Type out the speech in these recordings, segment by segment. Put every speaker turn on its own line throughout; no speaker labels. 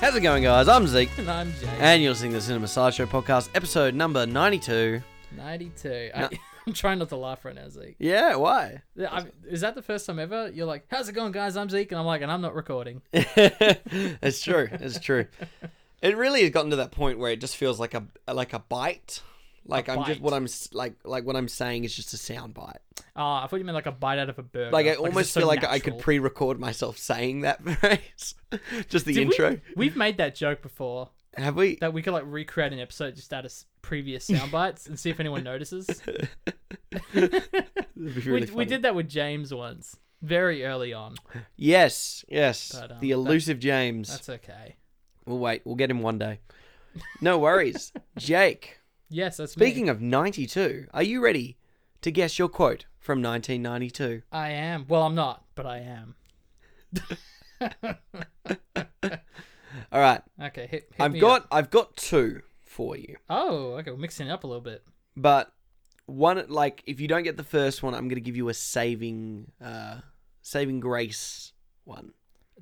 How's it going, guys? I'm Zeke,
And I'm Jake.
and you're listening to the Cinema Sideshow podcast, episode number 92.
92.
No.
I, I'm trying not to laugh right now, Zeke.
Yeah, why?
Yeah, I, is that the first time ever? You're like, how's it going, guys? I'm Zeke. And I'm like, and I'm not recording.
it's true. It's true. It really has gotten to that point where it just feels like a like a bite. Like I'm just
bite.
what I'm s- like like what I'm saying is just a sound bite.
Oh, I thought you meant like a bite out of a burger.
Like I almost
so
feel like I could
natural.
pre-record myself saying that phrase. just the
Did
intro.
We, we've made that joke before
Have we?
that we could like recreate an episode just out of s- previous sound bites and see if anyone notices.
That'd be really
we, we
funny.
did that with James once, very early on.
Yes, yes.
But, um,
the
that-
elusive James.
That's okay.
We'll wait. We'll get him one day. No worries. Jake,
Yes, that's me.
speaking of 92, are you ready to guess your quote from 1992?
I am. Well, I'm not, but I am.
All right.
Okay, hit. hit
I've
me
got
up.
I've got two for you.
Oh, okay. We're mixing it up a little bit.
But one like if you don't get the first one, I'm going to give you a saving uh saving grace one.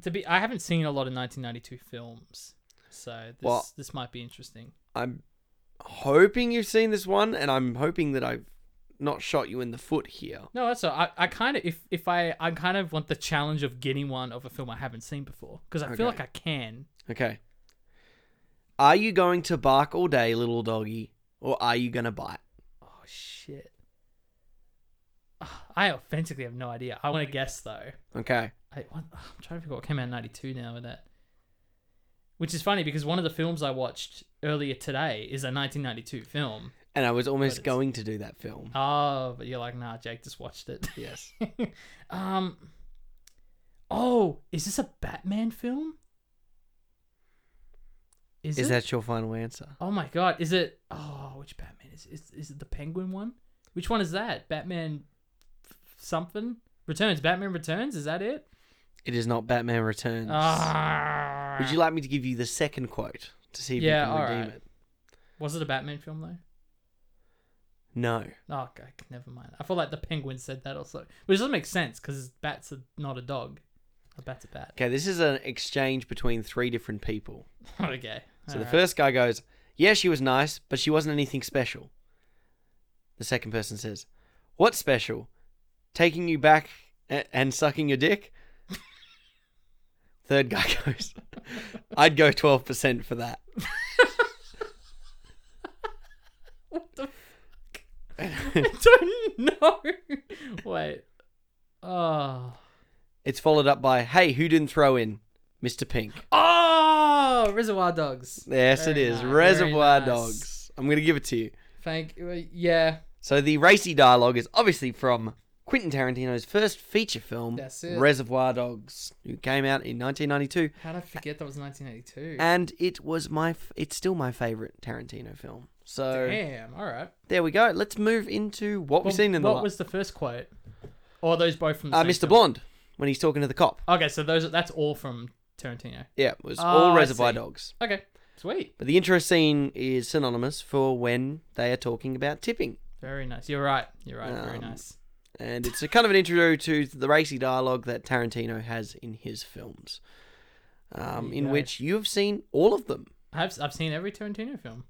To be, I haven't seen a lot of 1992 films, so this
Well-
this might be interesting.
I'm hoping you've seen this one and I'm hoping that I've not shot you in the foot here.
No, that's all. I, I kind of if if I I kind of want the challenge of getting one of a film I haven't seen before because I feel like I can.
Okay. Are you going to bark all day, little doggy, or are you going to bite?
Oh shit. Ah, I authentically have no idea. I want to guess though.
Okay.
I, what, I'm trying to figure what came out in '92 now with that. Which is funny because one of the films I watched earlier today is a 1992 film.
And I was almost going to do that film.
Oh, but you're like, nah, Jake just watched it.
Yes.
um. Oh, is this a Batman film? Is,
Is
it?
that your final answer?
Oh my god, is it? Oh, which Batman is? Is is it the Penguin one? Which one is that? Batman f- something Returns. Batman Returns. Is that it?
It is not Batman Returns.
Ah.
Would you like me to give you the second quote to see if
Yeah,
you can redeem
alright.
it?
Was it a Batman film though?
No.
Oh, okay, never mind. I feel like the Penguin said that also, which doesn't make sense because bats are not a dog. A bat's a bat.
Okay, this is an exchange between three different people.
okay.
So the first guy goes, Yeah, she was nice, but she wasn't anything special. The second person says, What's special? Taking you back and sucking your dick? Third guy goes, I'd go 12% for that.
What the fuck? I don't know. Wait. Oh.
It's followed up by, Hey, who didn't throw in? Mr. Pink.
Oh, Reservoir Dogs.
Yes,
Very
it is.
nice,
Reservoir
nice.
Dogs. I'm going to give it to you.
Thank you. Yeah,
So the racy dialogue is obviously from Quentin Tarantino's first feature film,
That's it.
Reservoir Dogs, who came out in 1992,
how did I forget that was 1982?
and it was my, f- it's still my favorite Tarantino film. So
Damn. All right.
there we go. Let's move into what we've seen in the
what
la-
was the first quote? Or are those both from the
uh,
same
Mr.
film?
Blonde when he's talking to the cop.
Okay, so those that's all from Tarantino.
Yeah, it was
Oh,
all
I
Reservoir
see.
Dogs.
Okay, sweet.
But the intro scene is synonymous for when they are talking about tipping.
Very nice. You're right. You're right. Very
Um,
nice.
And it's a kind of an intro to the racy dialogue that Tarantino has in his films, um, in
go.
which you have seen all of them.
I've I've seen every Tarantino film,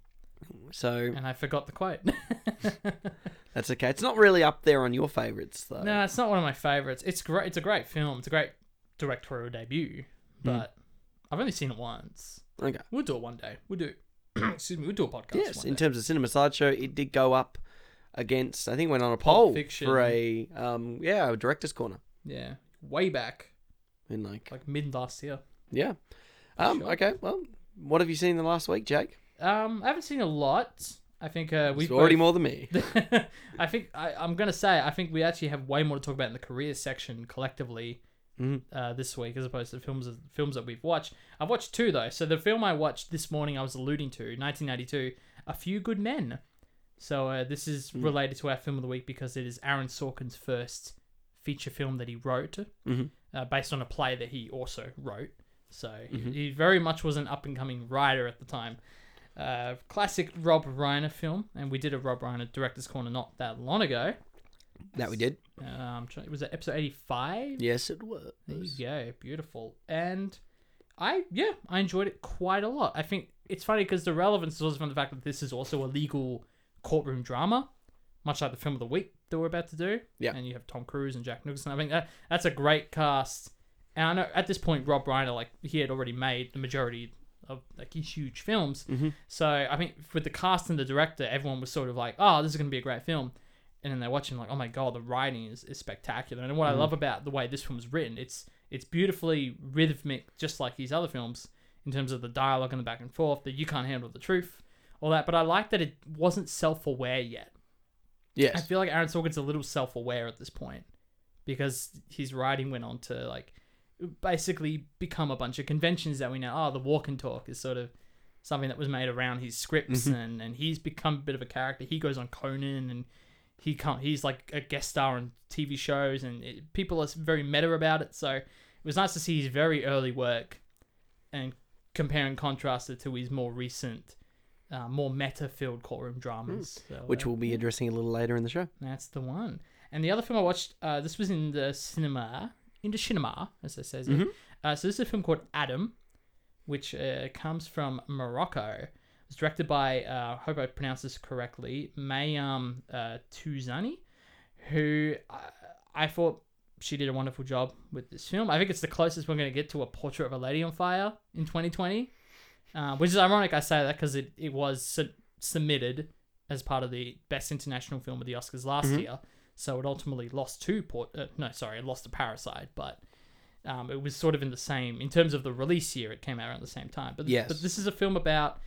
So
and I forgot the quote.
that's okay. It's not really up there on your favorites, though.
no, it's not one of my favorites. It's great. It's a great film. It's a great directorial debut, but I've only seen it once.
Okay.
We'll do it one day. We'll do. excuse me. We'll do a podcast.
Yes, in terms of Cinema Sideshow, it did go up against. I think went on a poll
Fiction.
for a um, yeah, a director's corner
yeah, way back,
in like
like mid last year.
yeah. Um,
Sure.
okay. Well, what have you seen the last week, Jake?
Um, I haven't seen a lot. I think uh, we've
It's already
both-
more than me.
I think I, I'm gonna say I think we actually have way more to talk about in the career section collectively
Mhm.
uh, this week as opposed to the films films that we've watched. I've watched two though. So the film I watched this morning I was alluding to, 1992, A Few Good Men. So uh, this is
Mm.
related to our film of the week because it is Aaron Sorkin's first feature film that he wrote,
Mhm.
uh, based on a play that he also wrote. So
Mhm.
he, he very much was an up and coming writer at the time. Uh, classic Rob Reiner film, and we did a Rob Reiner director's corner not that long ago.
That we did.
Um, was it episode eighty-five?
Yes, it was.
There you go. Beautiful. And I, yeah, I enjoyed it quite a lot. I think it's funny because the relevance was from the fact that this is also a legal courtroom drama, much like the film of the week that we're about to do.
Yeah.
And you have Tom Cruise and Jack Nicholson. I think that that's a great cast. And I know at this point Rob Reiner, like he had already made the majority of like his huge films.
Mhm.
So I think with the cast and the director, everyone was sort of like, "Oh, this is going to be a great film." And then they're watching like, "Oh my god, the writing is, is spectacular." And what I love about the way this film is written, it's it's beautifully rhythmic, just like these other films in terms of the dialogue and the back and forth. That you can't handle the truth, all that. But I like that it wasn't self aware yet.
Yes.
I feel like Aaron Sorkin's a little self aware at this point because his writing went on to like basically become a bunch of conventions that we know. Oh, the walk and talk is sort of something that was made around his scripts, mm-hmm. and, and he's become a bit of a character. He goes on Conan, and he can't, he's like a guest star on TV shows, and it, people are very meta about it. So it was nice to see his very early work and compare and contrast it to his more recent. Uh, more meta-filled courtroom dramas, So,
Which
uh,
we'll be addressing a little later in the show.
that's the one. And the other film I watched, uh, this was in the cinema, in the cinema, as it says. it.
Mhm.
Uh, so this is a film called Adam, which uh, comes from Morocco. It was directed by, uh, I hope I pronounced this correctly, Maryam uh, Touzani, who I, I thought she did a wonderful job with this film. I think it's the closest we're going to get to a Portrait of a Lady on Fire in 2020, uh, which is ironic I say that because it, it was su- submitted as part of the Best International Film of the Oscars last
Mhm.
year. So it ultimately lost to Port. Uh, no, sorry, it lost to Parasite, but um, it was sort of in the same in terms of the release year. It came out around the same time. But
Yes.
but this is a film about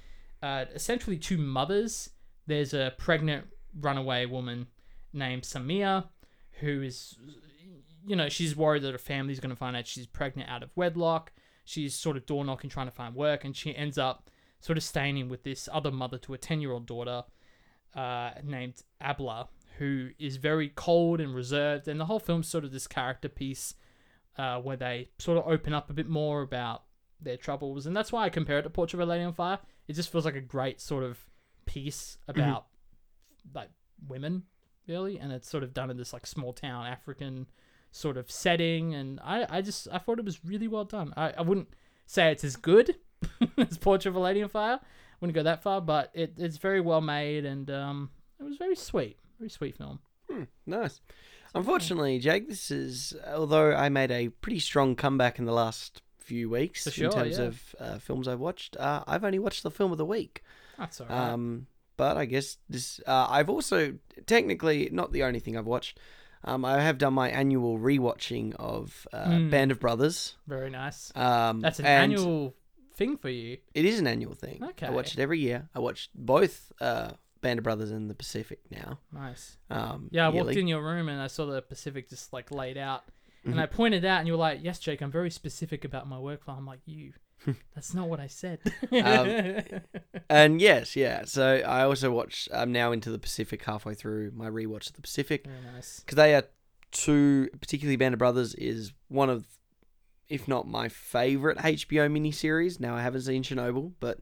uh, essentially two mothers. There's a pregnant runaway woman named Samia who is, you know, she's worried that her family's going to find out she's pregnant out of wedlock. She's sort of door knocking, trying to find work, and she ends up sort of staying in with this other mother to a 10 year old daughter uh, named Abla, who is very cold and reserved. And the whole film's sort of this character piece uh, where they sort of open up a bit more about their troubles. And that's why I compare it to Portrait of a Lady on Fire. It just feels like a great sort of piece about like women, really. And it's sort of done in this like small town African sort of setting. And I, I just, I thought it was really well done. I, I wouldn't say it's as good as Portrait of a Lady on Fire. Wouldn't go that far, but it, it's very well made and um, it was very sweet. Very sweet film.
Hmm, nice. Unfortunately, Jake, this is although I made a pretty strong comeback in the last few weeks
sure,
in terms
yeah.
of uh, films I've watched. Uh, I've only watched the film of the week.
That's alright.
Um, but I guess this. Uh, I've also technically not the only thing I've watched. Um, I have done my annual rewatching of uh,
Mm.
Band of Brothers.
very nice.
Um,
That's an annual thing for you.
It is an annual thing.
Okay.
I watch it every year. I watched both uh, Band of Brothers and the Pacific now.
Nice.
Um,
Yeah, I walked in your room and I saw the Pacific just like laid out. And I pointed out and you were like, Yes, Jake, I'm very specific about my workflow. I'm like, You. That's not what I said.
Um, And yes, yeah. So I also watch. I'm now into the Pacific, halfway through my rewatch of the Pacific,
very nice.
because they are two, particularly Band of Brothers, is one of, if not my favorite HBO miniseries. Now I haven't seen Chernobyl, but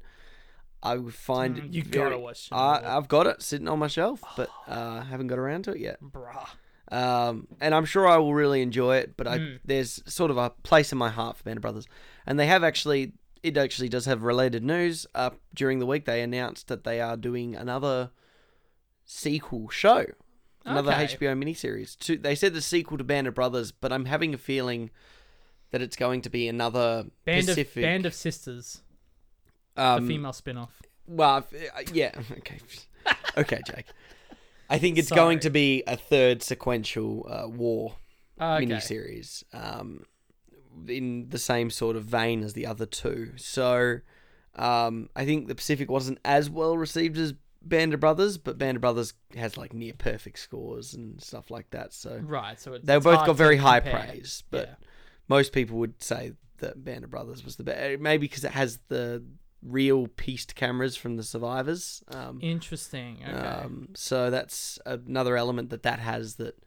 I find
Mm, you
very-
gotta watch
I,
Chernobyl.
I've got it sitting on my shelf, but uh, haven't got around to it yet.
Bruh.
Um, and I'm sure I will really enjoy it. But I,
Mm.
there's sort of a place in my heart for Band of Brothers, and they have actually. It actually does have related news. Uh, during the week, they announced that they are doing another sequel show, another
Okay.
HBO miniseries. To they said the sequel to Band of Brothers, but I'm having a feeling that it's going to be another
Band
Pacific.
of Band of Sisters,
um,
a female spin off.
Well, uh, yeah, okay, okay, Jake. I think it's going to be a third sequential uh, war
Okay.
miniseries, um, in the same sort of vein as the other two. So, um, I think the Pacific wasn't as well received as Band of Brothers, but Band of Brothers has like near perfect scores and stuff like that. So
Right, so it's,
they both got very high
compare.
praise, but
Yeah.
most people would say that Band of Brothers was the best. Maybe because it has the real pieced cameras from the survivors. Um,
Interesting. Okay.
um, so that's another element that that has that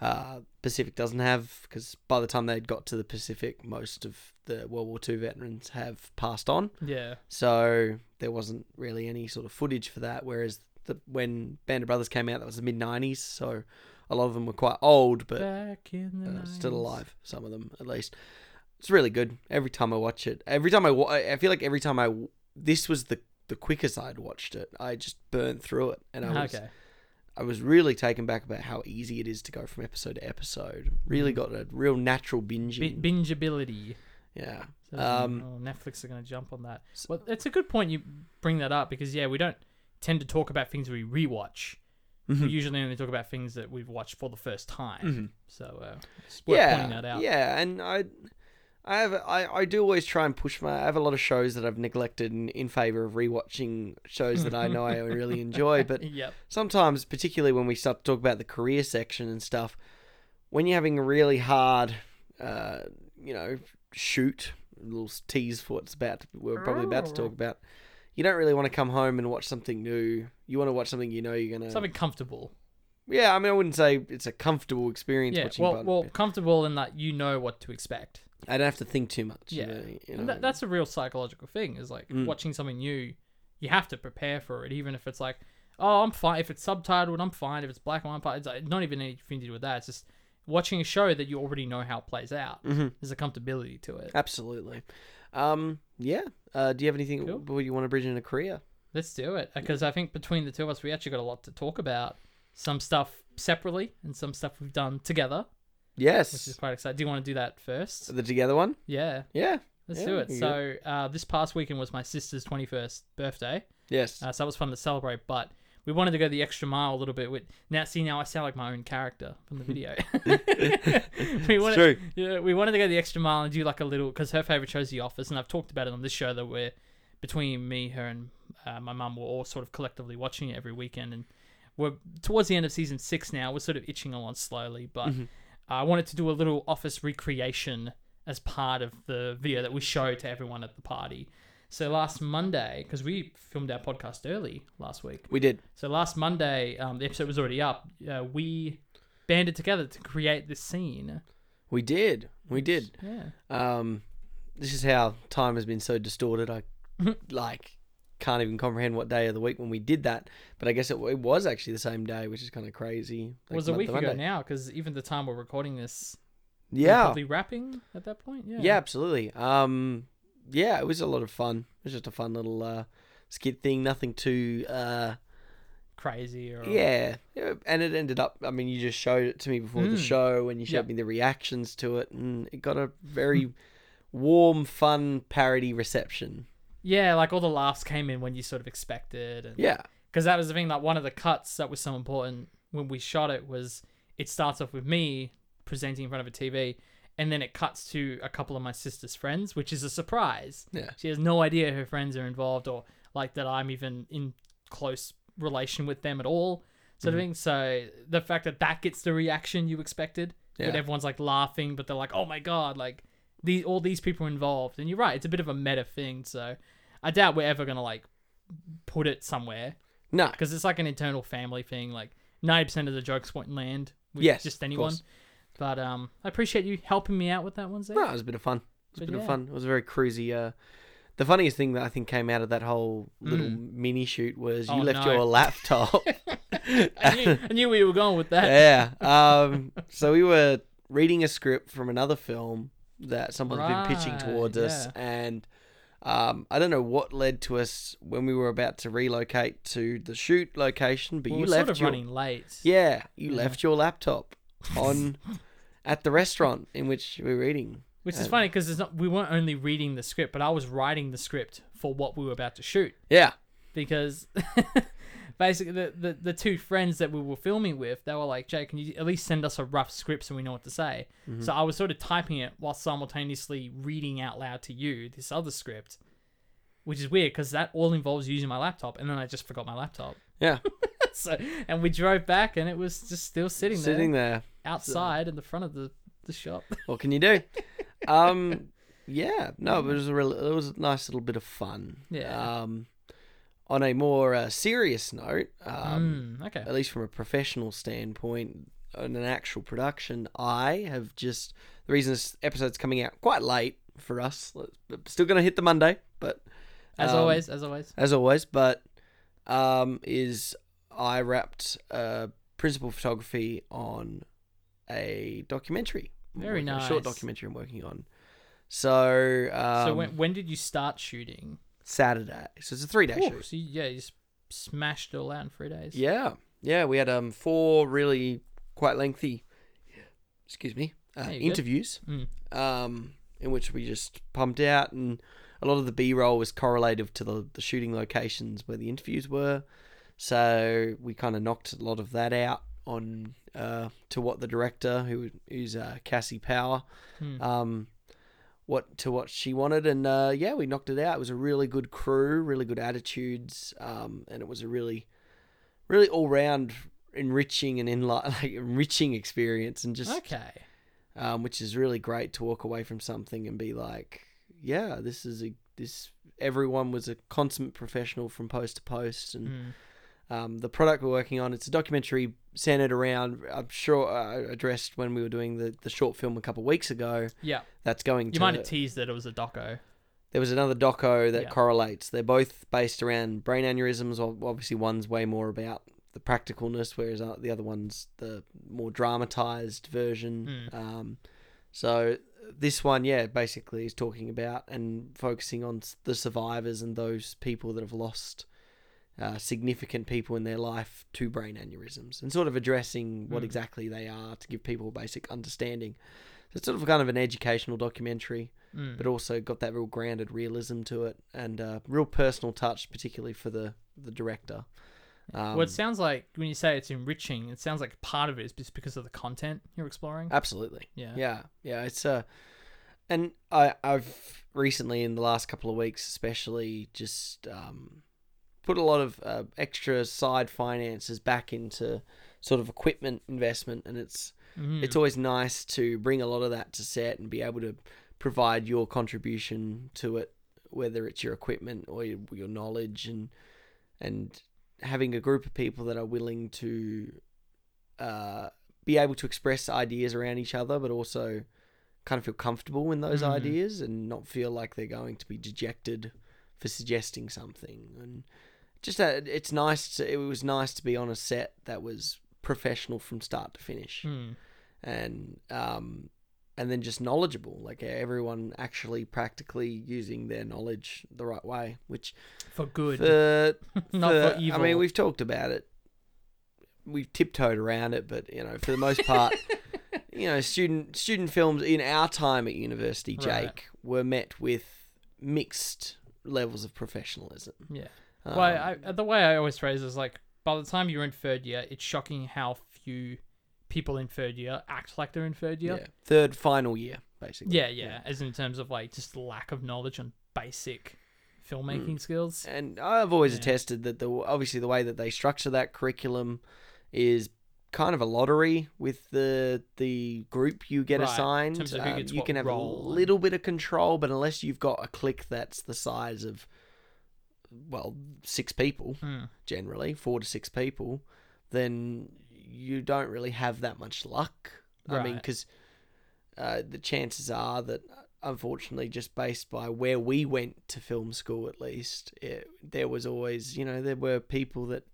uh, Pacific doesn't have because by the time they'd got to the Pacific, most of the World War II veterans have passed on.
yeah.
So there wasn't really any sort of footage for that. Whereas the when Band of Brothers came out, that was the mid '90s. So a lot of them were quite old, but
Back in the
uh, still alive. Some of them, at least. It's really good. Every time I watch it, every time I, wa- I feel like every time I, this was the the quickest I'd watched it. I just burned through it, and I was
Okay.
I was really taken back about how easy it is to go from episode to episode. Really got a real natural binging.
Bi- bingeability.
yeah.
So,
Um,
oh, Netflix are going to jump on that. Well, it's a good point you bring that up because yeah, we don't tend to talk about things we rewatch. We
Mhm.
usually only talk about things that we've watched for the first time.
Mhm.
So uh,
yeah,
pointing that out.
Yeah, and I, I have I, I do always try and push my. I have a lot of shows that I've neglected in, in favor of rewatching shows that I know I really enjoy. But
Yep.
sometimes, particularly when we start to talk about the career section and stuff, when you're having a really hard, uh, you know, shoot, a little tease for what's about. To, we're probably about to talk about. You don't really want to come home and watch something new. You want to watch something you know you're gonna.
Something comfortable.
Yeah, I mean, I wouldn't say it's a comfortable experience
Yeah.
watching.
Well,
but
well, comfortable in that you know what to expect.
I don't have to think too much. you
Yeah.
know, you
And
know.
that, that's a real psychological thing. Is like
Mm.
watching something new, you have to prepare for it, even if it's like, oh, I'm fine. If it's subtitled, I'm fine. If it's black and white, it's like, not even anything to do with that. It's just watching a show that you already know how it plays out.
Mhm.
There's a comfortability to it.
Absolutely. Um, yeah. Uh, do you have anything
Cool.
what you want to bridge into a career?
Let's do it because I think between the two of us, we actually got a lot to talk about. Some stuff separately and some stuff we've done together,
Yes.
which is quite exciting. Do you want to do that first?
the together one?
Yeah,
Yeah.
let's
Yeah,
do it. So uh, this past weekend was my sister's 21st birthday.
Yes.
Uh, so that was fun to celebrate, but we wanted to go the extra mile a little bit. With now, see now I sound like my own character from the video. we wanted,
true.
yeah, we wanted to go the extra mile and do like a little because her favorite show's The Office, and I've talked about it on this show that we're between me, her, and uh, my mum. We're all sort of collectively watching it every weekend, and we're towards the end of season six now. We're sort of itching along slowly, but
Mhm.
I wanted to do a little Office recreation as part of the video that we showed to everyone at the party. So last Monday, because we filmed our podcast early last week,
We did.
so last Monday, um, the episode was already up. Uh, we banded together to create this scene.
We did. We did.
Yeah.
Um, this is how time has been so distorted. I like can't even comprehend what day of the week when we did that. But I guess it, it was actually the same day, which is kind of crazy.
It was a week ago now, because even the time we're recording this,
Yeah.
probably wrapping at that point. Yeah.
Yeah, absolutely. Um, yeah, it was a lot of fun. It was just a fun little uh, skit thing. Nothing too. Uh,
Crazy or
yeah, and it ended up. I mean, you just showed it to me before the
Mm.
show, and you showed
Yep.
me the reactions to it, and it got a very warm, fun parody reception.
Yeah, like all the laughs came in when you sort of expected, and
Yeah,
because that was the thing. Like one of the cuts that was so important when we shot it was it starts off with me presenting in front of a TV, and then it cuts to a couple of my sister's friends, which is a surprise.
yeah,
She has no idea her friends are involved or like that I'm even in close relation with them at all, sort
Mm-hmm.
of thing. So the fact that that gets the reaction you expected,
Yeah.
that everyone's like laughing, but they're like, "Oh my god!" Like these all these people involved, and you're right, it's a bit of a meta thing. So I doubt we're ever gonna like put it somewhere
no,
because it's like an internal family thing. Like ninety percent of the jokes won't land with
Yes,
just
of
anyone.
course.
But um, I appreciate you helping me out with that one, Zach.
no, it was a bit of fun. It was a
But
bit
yeah.
of fun. It was a very cruisy. Uh, the funniest thing that I think came out of that whole little
Mm.
mini shoot was you
Oh,
left
no.
your laptop.
I, knew, I knew where you were going with that.
yeah. Um, so we were reading a script from another film that someone's been pitching
Right,
towards us,
yeah.
and um, I don't know what led to us when we were about to relocate to the shoot location, but
Well,
you left
sort of
your
running late.
yeah, you
Yeah.
left your laptop on at the restaurant in which we were eating.
Which is
Uh,
funny because it's not we weren't only reading the script, but I was writing the script for what we were about to shoot.
Yeah,
Because basically the, the, the two friends that we were filming with, they were like, Jake, can you at least send us a rough script so we know what to say?
Mm-hmm.
So I was sort of typing it while simultaneously reading out loud to you this other script. Which is weird because that all involves using my laptop, and then I just forgot my laptop.
yeah,
so, and we drove back, and it was just still sitting,
sitting
there
there.
outside in the front of the, the shop.
What can you do? um, yeah, no, it was a real, it was a nice little bit of fun.
Yeah.
Um, on a more uh, serious note, um,
Mm, okay.
at least from a professional standpoint, on an actual production, I have just the reason this episode's coming out quite late for us. Still gonna hit the Monday, but
As
um,
always, as always.
as always, but um, is I wrapped a principal photography on a documentary.
Very
nice, a short documentary I'm working on. So, um,
so when when did you start shooting?
Saturday. So it's a three day shoot.
so you, yeah, you just smashed it all out in three days.
Yeah, yeah. We had um four really quite lengthy, excuse me, uh,
Yeah,
interviews.
Mm.
Um, in which we just pumped out, and a lot of the B roll was correlative to the the shooting locations where the interviews were. So we kind of knocked a lot of that out on uh, to what the director, who who's uh, Cassie Power,
Hmm.
um, what to what she wanted, and uh, yeah, we knocked it out. It was a really good crew, really good attitudes, um, and it was a really, really all round enriching and enli- like enriching experience, and just
okay.
um, which is really great to walk away from something and be like, yeah, this is a this. Everyone was a consummate professional from post to post, and
Mm.
Um, the product we're working on. It's a documentary centered around. I'm sure uh, addressed when we were doing the, the short film a couple of weeks ago.
Yeah,
That's going
you
to.
might have teased that it was a doco.
there was another doco that
Yeah.
correlates. They're both based around brain aneurysms. Ob- Obviously, one's way more about the practicalness, whereas the other one's the more dramatized version.
Hmm.
Um, so this one, yeah, basically is talking about and focusing on the survivors and those people that have lost uh, significant people in their life to brain aneurysms and sort of addressing what
Mm.
exactly they are to give people a basic understanding. So it's sort of kind of an educational documentary,
Mm.
but also got that real grounded realism to it and uh, real personal touch, particularly for the the director. Um,
well, it sounds like when you say it's enriching, it sounds like part of it is just because of the content you're exploring.
absolutely.
yeah.
Yeah, yeah, it's uh and I I've recently in the last couple of weeks especially just um put a lot of uh, extra side finances back into sort of equipment investment and it's
Mhm.
it's always nice to bring a lot of that to set and be able to provide your contribution to it whether it's your equipment or your, your knowledge and and having a group of people that are willing to uh, be able to express ideas around each other but also kind of feel comfortable in those
Mhm.
ideas and not feel like they're going to be dejected for suggesting something and just that it's nice to, it was nice to be on a set that was professional from start to finish
Mm.
and um and then just knowledgeable like everyone actually practically using their knowledge the right way which
for good,
for,
not
for-
for evil.
I mean we've talked about it we've tiptoed around it but you know for the most part you know student student films in our time at university Jake
Right.
were met with mixed levels of professionalism
yeah.
Um,
well, I, the way I always phrase it is like, by the time you're in third year, it's shocking how few people in third year act like they're in third year.
yeah third final year basically
Yeah, yeah. As in terms of like just lack of knowledge on basic filmmaking skills.
And I've always
Yeah.
attested that the obviously the way that they structure that curriculum is kind of a lottery with the the group you get
Right, in
assigned.
terms of who
Um, you can have a little bit of control, but unless you've got a clique that's the size of well six people
Mm.
generally, four to six people, then you don't really have that much luck. I mean, because uh, the chances are that, unfortunately, just based by where we went to film school, at least, it, there was always, you know, there were people that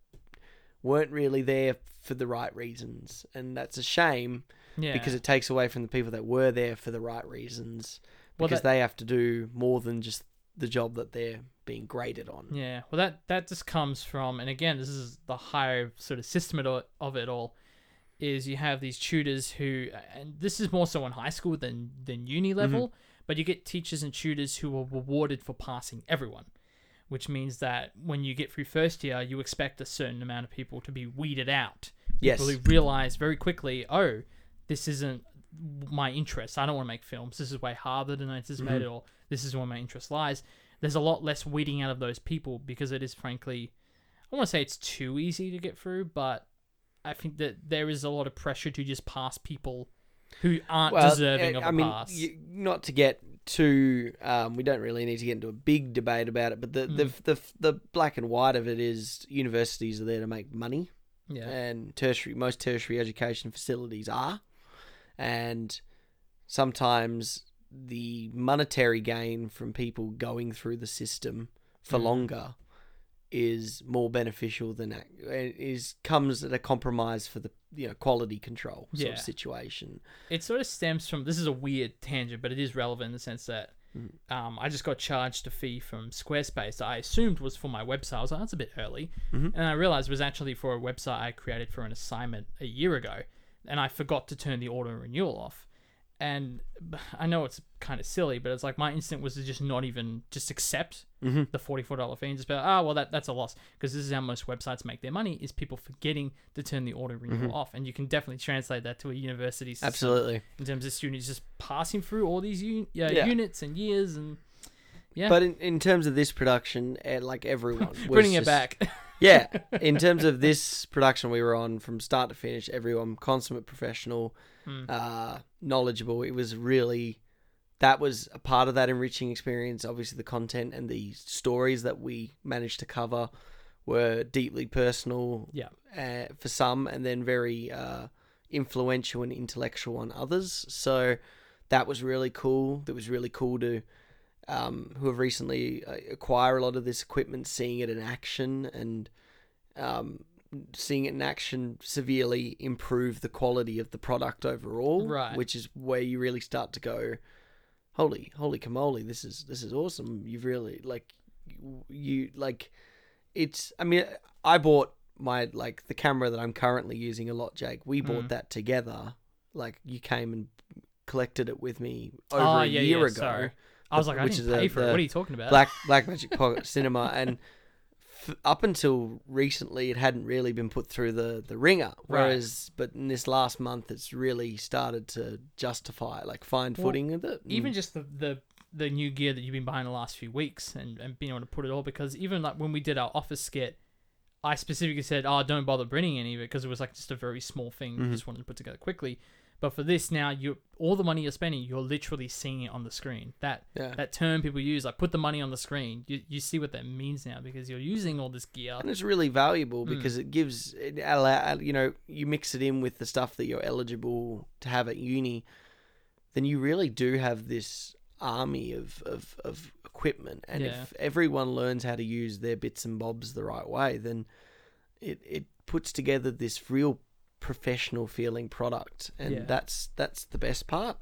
weren't really there for the right reasons, and that's a shame
Yeah.
because it takes away from the people that were there for the right reasons
Well,
because
that-
they have to do more than just the job that they're being graded on.
Yeah, well, that that just comes from, and again, this is the higher sort of system of it- all, is you have these tutors who, and this is more so in high school than than uni
Mm-hmm.
level, but you get teachers and tutors who are rewarded for passing everyone, which means that when you get through first year, you expect a certain amount of people to be weeded out.
Yes.
People who realize very quickly, oh, this isn't my interest. I don't want to make films. This is way harder than I anticipated, or this is where my interest lies. There's a lot less weeding out of those people because it is frankly, I want to say it's too easy to get through, but I think that there is a lot of pressure to just pass people who aren't deserving
uh,
of a
I mean,
pass.
you- not to get too, um, we don't really need to get into a big debate about it, but the, the,
Mm.
the the black and white of it is universities are there to make money,
yeah,
and tertiary most tertiary education facilities are, and sometimes the monetary gain from people going through the system for
Mm.
longer is more beneficial than it is comes at a compromise for the you know quality control sort
Yeah.
of situation.
it sort of stems from this is a weird tangent, but it is relevant in the sense that um, I just got charged a fee from Squarespace. I assumed was for my website. I was like, that's a bit early, and I realized it was actually for a website I created for an assignment a year ago, and I forgot to turn the auto renewal off. And I know it's kind of silly, but it's like my instinct was to just not even just accept mm-hmm. the forty-four dollar fee and just be like, oh well, that that's a loss because this is how most websites make their money is people forgetting to turn the auto renewal mm-hmm. off, and you can definitely translate that to a university system
Absolutely.
in terms of students just passing through all these un- yeah,
Yeah.
units and years and yeah,
But in, in terms of this production, eh, like everyone was
bringing it back.
Yeah, in terms of this production we were on from start to finish, everyone consummate professional,
Hmm.
uh, knowledgeable. It was really that was a part of that enriching experience. Obviously, the content and the stories that we managed to cover were deeply personal.
Yeah.
uh, for some, and then very uh, influential and intellectual on others. So that was really cool. That was really cool to um, who have recently uh, acquired a lot of this equipment, seeing it in action and um, seeing it in action severely improve the quality of the product overall.
Right.
Which is where you really start to go, holy, holy camole, this is this is awesome. You've really like you, you like it's. I mean, I bought my like the camera that I'm currently using a lot, Jake. We bought
Mm.
that together. Like you came and collected it with me over
oh
a
yeah,
year
yeah,
ago.
sorry. I was like, I didn't
is uh,
pay
the-
for it. What are you talking about?
Black Blackmagic Pocket Cinema, and f- up until recently, it hadn't really been put through the the ringer. Whereas, but in this last month, it's really started to justify, like find
Well,
footing with it.
even mm. just the, the the new gear that you've been buying the last few weeks and, and being able to put it all because even like when we did our office skit I specifically said oh don't bother printing any of it because it was like just a very small thing you mm-hmm. just wanted to put together quickly but for this now you all the money you're spending you're literally seeing it on the screen that
Yeah.
that term people use like put the money on the screen you, you see what that means now because you're using all this gear
and it's really valuable
Mm.
because it gives it allow you know you mix it in with the stuff that you're eligible to have at uni then you really do have this army of, of, of equipment and
Yeah.
if everyone learns how to use their bits and bobs the right way then it, it puts together this real professional feeling product and
Yeah.
that's that's the best part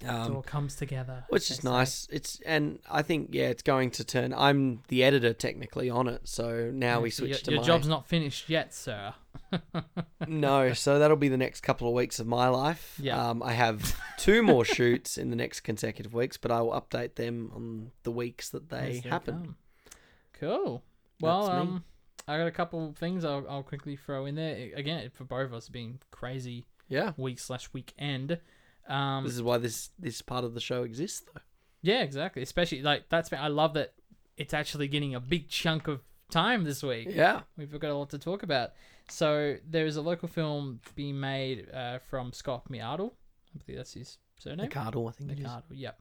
it
um,
all comes together
which is
say.
nice. It's and I think yeah, it's going to turn. I'm the editor technically on it, so now we
Yeah, so your,
switch to
your
my
job's not finished yet sir
no. So that'll be the next couple of weeks of my life.
Yeah.
Um, I have two more shoots in the next consecutive weeks, but I will update them on the weeks that they happen.
Cool. Well, um, I got a couple of things I'll, I'll quickly throw in there. Again, for both of us, being crazy
Yeah.
week slash weekend. Um,
This is why this this part of the show exists, though.
yeah, exactly. Especially like that's. I love that it's actually getting a big chunk of time this week.
Yeah.
We've got a lot to talk about. So there is a local film being made uh, from Scott Miardle. I believe that's his surname.
McArdle, I think.
McArdle, yep.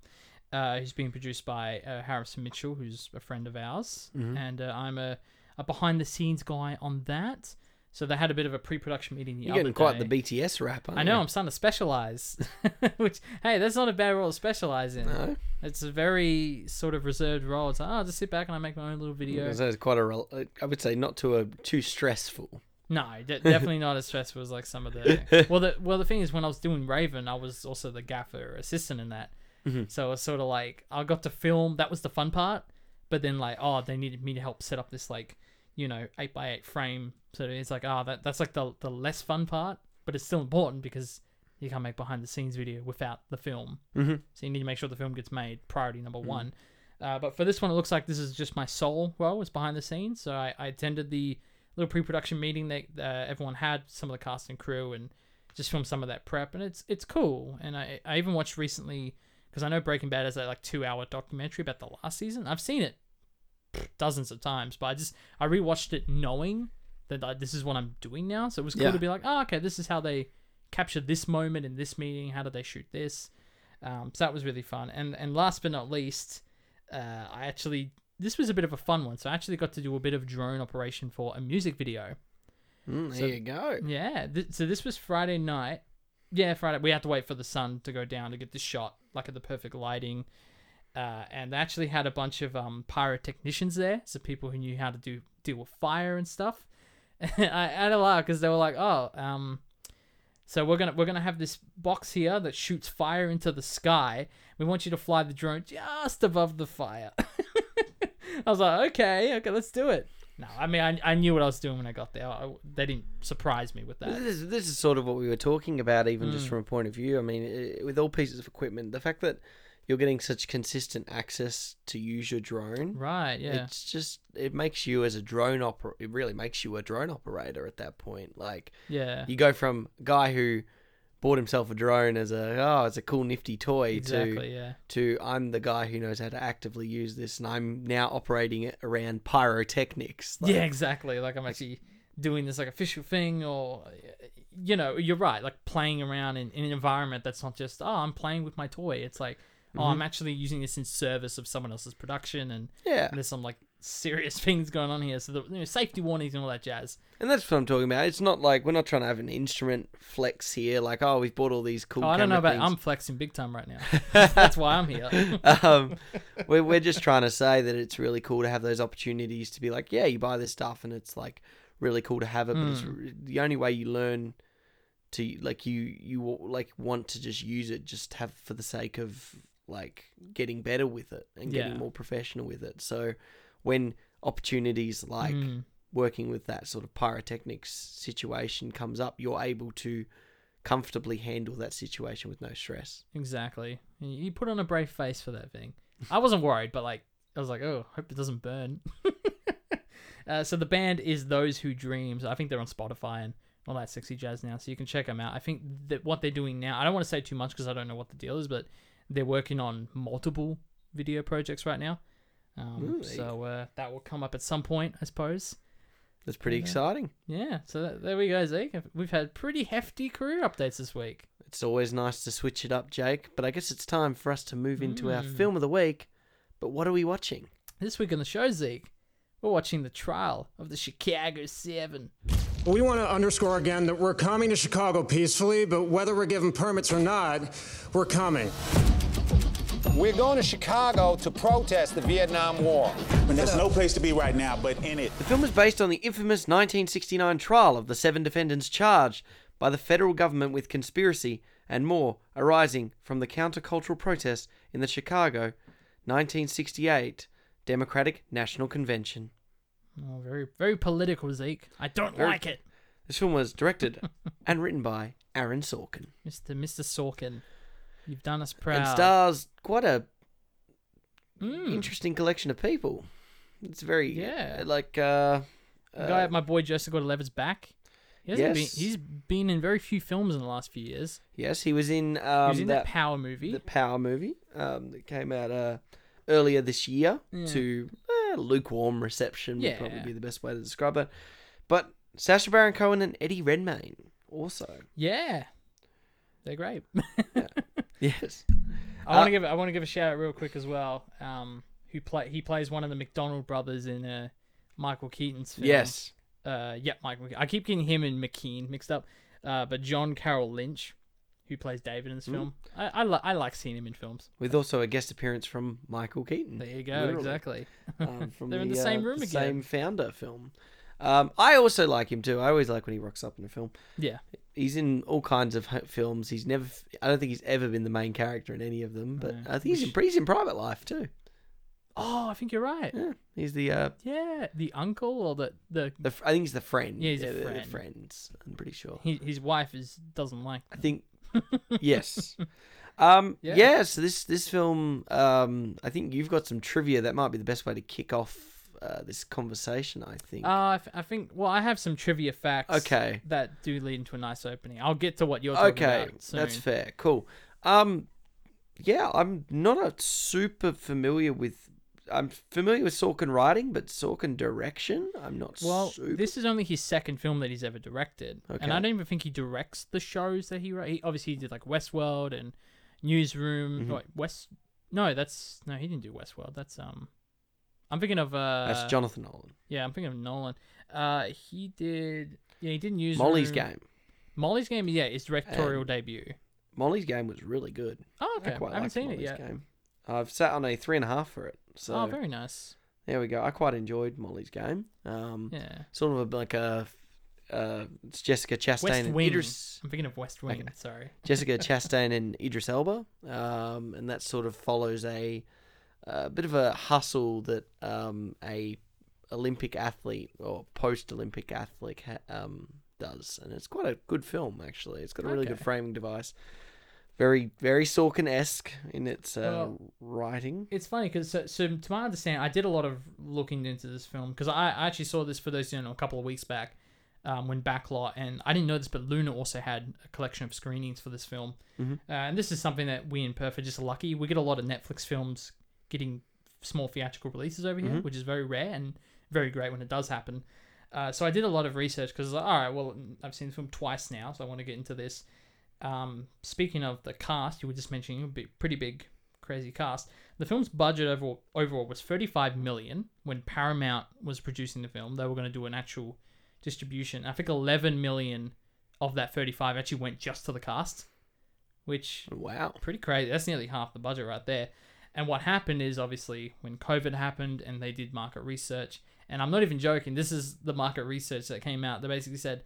Uh, he's being produced by uh, Harrison Mitchell, who's a friend of ours,
Mhm.
and uh, I'm a, a behind the scenes guy on that. So they had a bit of a pre production meeting the
You're getting quite the BTS rap.
I know
you?
I'm starting to specialize, which hey, that's not a bad role to specialize in.
No,
It's a very sort of reserved role. It's like, oh, I'll just sit back and I make my own little video.
so it's quite a. I would say not to a too stressful.
No, de- definitely not as stressful as like some of the. well, the well the thing is, when I was doing Raven, I was also the gaffer assistant in that.
Mhm.
So it's sort of like I got to film. That was the fun part. But then like, oh, they needed me to help set up this like, you know, eight by eight frame. So it's like, oh, that that's like the the less fun part, but it's still important because you can't make behind the scenes video without the film.
Mm-hmm.
So you need to make sure the film gets made. Priority number one. Uh, but for this one, it looks like this is just my sole role. It's behind the scenes. So I, I attended the little pre-production meeting that uh, everyone had, some of the cast and crew, and just filmed some of that prep. And it's it's cool. And I I even watched recently because I know Breaking Bad is a like two hour documentary about the last season. I've seen it dozens of times, but I just I rewatched it knowing that this is what I'm doing now. So it was cool
Yeah.
to be like, oh, okay, this is how they captured this moment in this meeting. How did they shoot this? Um, so that was really fun. And and last but not least, uh, I actually this was a bit of a fun one. So I actually got to do a bit of drone operation for a music video.
Mm, there
So-
you go.
Yeah. Th- so this was Friday night. Yeah, Friday. We had to wait for the sun to go down to get the shot, like at the perfect lighting. Uh, and they actually had a bunch of um, pyrotechnicians there, so people who knew how to do deal with fire and stuff. I had a laugh because they were like, "Oh, um, so we're gonna we're gonna have this box here that shoots fire into the sky. We want you to fly the drone just above the fire." I was like, "Okay, okay, let's do it." No, I mean, I, I knew what I was doing when I got there. I, they didn't surprise me with that.
This is, this is sort of what we were talking about, even just
Mm.
from a point of view. I mean, eh, with all pieces of equipment, the fact that you're getting such consistent access to use your drone,
Right? Yeah.
it's just it makes you as a drone operator. It really makes you a drone operator at that point. Like
Yeah.
you go from guy who bought himself a drone as a oh, it's a cool nifty toy to
Yeah.
to I'm the guy who knows how to actively use this, and I'm now operating it around pyrotechnics. Like,
yeah. Exactly. Like I'm actually doing this like official thing, or you know, you're right. Like playing around in, in an environment that's not just oh, I'm playing with my toy. It's like oh, I'm actually using this in service of someone else's production, and
yeah.
there's some like serious things going on here. So the you know, safety warnings and all that jazz.
And that's what I'm talking about. It's not like we're not trying to have an instrument flex here. Like, oh, we've bought all these cool.
Oh, I don't know about. I'm flexing big time right now. That's why I'm here.
um, we're we're just trying to say that it's really cool to have those opportunities to be like, yeah, you buy this stuff, and it's like really cool to have it. But it's
Hmm.
the only way you learn to like you you like want to just use it, just have for the sake of like getting better with it and getting more professional with it. So when opportunities like
Mm.
working with that sort of pyrotechnics situation comes up, you're able to comfortably handle that situation with no stress.
Exactly. You you put on a brave face for that thing. I wasn't worried, but like I was like, oh, hope it doesn't burn. uh, so the band is Those Who Dreams. I think they're on Spotify and all that sexy jazz now, so you can check them out. I think that what they're doing now, I don't want to say too much because I don't know what the deal is, but they're working on multiple video projects right now. Um,
Ooh,
so uh, that will come up at some point, I suppose.
That's pretty
Yeah.
exciting.
Yeah. So that, there we go, Zeke. We've had pretty hefty career updates this week.
It's always nice to switch it up, Jake, but I guess it's time for us to move into our
Mm.
film of the week. But what are we watching?
This week on the show, Zeke, we're watching the trial of the Chicago Seven.
We want to underscore again that we're coming to Chicago peacefully, but whether we're given permits or not, we're coming.
We're going to Chicago to protest the Vietnam War.
And there's no place to be right now but in it.
The film is based on the infamous 1969 trial of the seven defendants charged by the federal government with conspiracy and more arising from the countercultural protests in the Chicago 1968 Democratic National Convention.
Oh, very, very political, Zeke. I don't
Very-
like it.
This film was directed and written by Aaron Sorkin
Mr. Mr. Sorkin. You've done us proud.
and stars quite a
Mm.
interesting collection of people. It's very
Yeah.
like uh,
guy
uh,
at my boy Jessica Lever's back. He hasn't
Yes.
been, he's been in very few films in the last few years.
yes, he was in
He
um,
was in
that
that Power movie.
the Power movie um, that came out uh, earlier this year
Yeah.
to eh, lukewarm reception would probably be the best way to describe it. But Sacha Baron Cohen and Eddie Redmayne also.
yeah, they're great.
Yes.
I want
Uh,
to give I want to give a shout out real quick as well. Um, who play he plays one of the McDonald brothers in uh, Michael Keaton's film.
Yes.
Uh, yep, Michael. I keep getting him and McKean mixed up. Uh, but John Carroll Lynch, who plays David in this film, I I, li- I like seeing him in films.
With also a guest appearance from Michael Keaton.
There you go.
literally.
Exactly.
Um, from
They're in the same
uh,
room
the
again.
Same founder film. Um, I also like him too. I always like when he rocks up in a film.
Yeah.
He's in all kinds of films. He's never. I don't think he's ever been the main character in any of them. But
No.
I think he's in, he's in Private Life too.
Oh, I think you're right.
Yeah, he's the uh,
Yeah, the uncle or the the
the I think he's the friend.
Yeah, he's a
they're- they're
friend.
friends. I'm pretty sure.
he, his wife is doesn't like.
I think yes. Um,
Yeah.
yeah. So this this film, um, I think you've got some trivia that might be the best way to kick off uh, this conversation. I think.
Uh, I, think. Well, I have some trivia facts.
Okay.
That do lead into a nice opening. I'll get to what you're talking
okay,
about soon.
that's fair. Cool. Um, yeah, I'm not a super familiar with. I'm familiar with Sorkin writing, but Sorkin direction, I'm not.
Well,
super...
this is only his second film that he's ever directed, and I don't even think he directs the shows that he wrote. He obviously he did like Westworld and Newsroom.
Mm-hmm.
Wait, West? No, that's no, he didn't do Westworld. That's um, I'm thinking of uh,
that's Jonathan Nolan.
Yeah, I'm thinking of Nolan. Uh, he did. Yeah, he didn't use
Molly's game.
Molly's game. Yeah, his directorial
And-
debut.
Molly's game was really good.
Oh, okay.
I quite
I haven't seen it yet.
game. I've sat on a three and a half for it. So
oh, very nice.
there we go. I quite enjoyed Molly's game. Um,
Yeah.
sort of a, like a uh, it's Jessica Chastain
West
and
Wing.
Idris.
I'm thinking of West Wing.
Okay.
Sorry.
Jessica Chastain and Idris Elba, um, and that sort of follows a, a bit of a hustle that um, a Olympic athlete or post Olympic athlete ha- um, does, and it's quite a good film actually. It's got a really good framing device, very very Sorkin esque in its uh,
Well,
writing.
It's funny because so, so to my understanding, I did a lot of looking into this film because I, I actually saw this for those you know a couple of weeks back um, when Backlot and I didn't know this, but Luna also had a collection of screenings for this film, uh, and this is something that we in Perth are just lucky. We get a lot of Netflix films getting small theatrical releases over here, which is very rare and very great when it does happen. Uh, so I did a lot of research because like, all right, well I've seen the film twice now, so I want to get into this. Um, speaking of the cast, you were just mentioning a pretty big, crazy cast. The film's budget overall, overall was 35 million when Paramount was producing the film. They were going to do an actual distribution. I think 11 million of that 35 actually went just to the cast, which
Wow.
pretty crazy. That's nearly half the budget right there. And what happened is obviously when COVID happened and they did market research, and I'm not even joking, this is the market research that came out. They basically said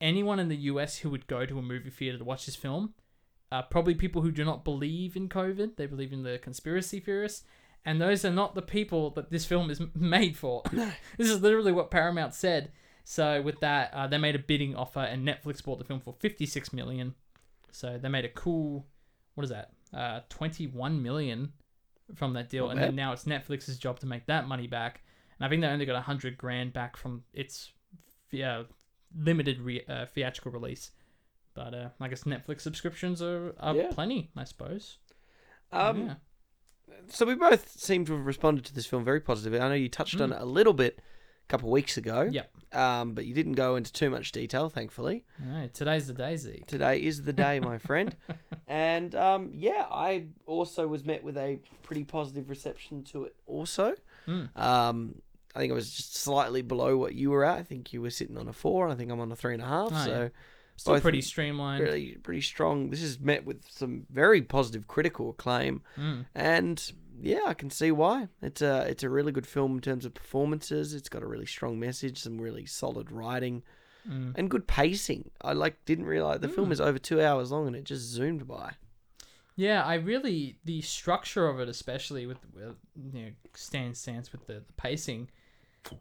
anyone in the US who would go to a movie theater to watch this film, uh, probably people who do not believe in COVID, they believe in the conspiracy theorists, and those are not the people that this film is made for. this is literally what Paramount said. So with that, uh, they made a bidding offer, and Netflix bought the film for 56 million. So they made a cool, what is that? Uh, 21 million from that deal, and then now it's Netflix's job to make that money back. And I think they only got a 100 grand back from its yeah, limited re- uh, theatrical release. But uh, I guess Netflix subscriptions are, are
Yeah.
plenty, I suppose.
Um,
yeah.
So we both seem to have responded to this film very positively. I know you touched on it a little bit a couple of weeks ago.
Yep.
Um, but you didn't go into too much detail, thankfully.
All right, today's the day, Zeke.
Today is the day, my friend. And um, yeah, I also was met with a pretty positive reception to it. Also,
Mm.
um, I think I was just slightly below what you were at. I think you were sitting on a four, I think I'm on a three and a half.
Oh,
so
yeah. Still pretty streamlined.
really, pretty strong. This is met with some very positive critical acclaim,
Mm.
and yeah, I can see why. It's a it's a really good film in terms of performances. It's got a really strong message, some really solid writing,
Mm.
and good pacing. I like didn't realize the film is over two hours long, and it just zoomed by.
Yeah, I really the structure of it, especially with, with you know Stan stance with the, the pacing.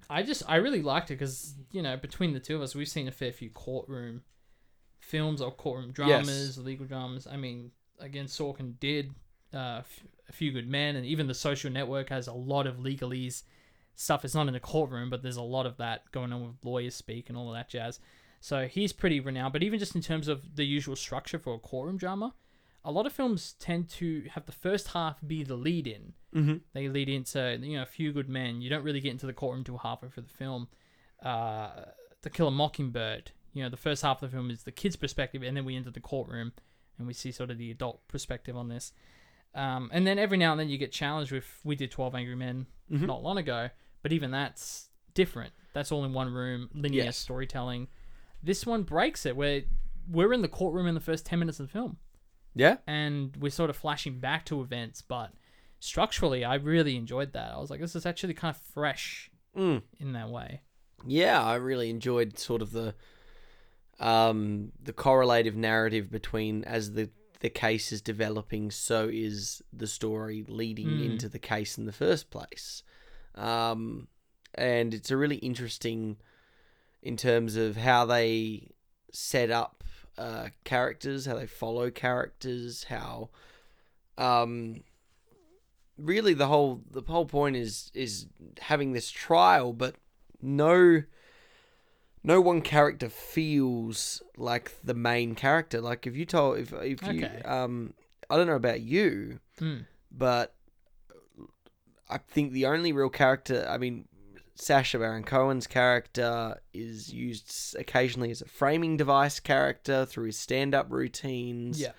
I just I really liked it because you know between the two of us, we've seen a fair few courtroom films or courtroom dramas, legal dramas. I mean, again, Sorkin did uh, a few good men, and even the Social Network has a lot of legalese stuff. It's not in a courtroom, but there's a lot of that going on with lawyers speak and all of that jazz. So he's pretty renowned. But even just in terms of the usual structure for a courtroom drama, a lot of films tend to have the first half be the lead in.
Mm-hmm.
They lead into you know a few good men. You don't really get into the courtroom till halfway through the film. Uh, to Kill a Mockingbird. You know the first half of the film is the kid's perspective, and then we enter the courtroom and we see sort of the adult perspective on this. Um, and then every now and then you get challenged with we did Twelve Angry Men
Mm-hmm.
not long ago, but even that's different. That's all in one room, linear
Yes.
storytelling. This one breaks it. Where we're in the courtroom in the first ten minutes of the film
Yeah,
and we're sort of flashing back to events, but structurally, I really enjoyed that. I was like, this is actually kind of fresh
Mm.
in that way.
yeah. I really enjoyed sort of the um the correlative narrative between as the the case is developing, so is the story leading
Mm.
into the case in the first place. Um, and it's a really interesting in terms of how they set up uh, characters, how they follow characters, how um, really the whole the whole point is is having this trial, but no no one character feels like the main character. Like if you told if if you
Okay.
um I don't know about you,
Mm.
but I think the only real character, I mean, Sacha Baron Cohen's character is used occasionally as a framing device character through his stand-up routines.
Yeah.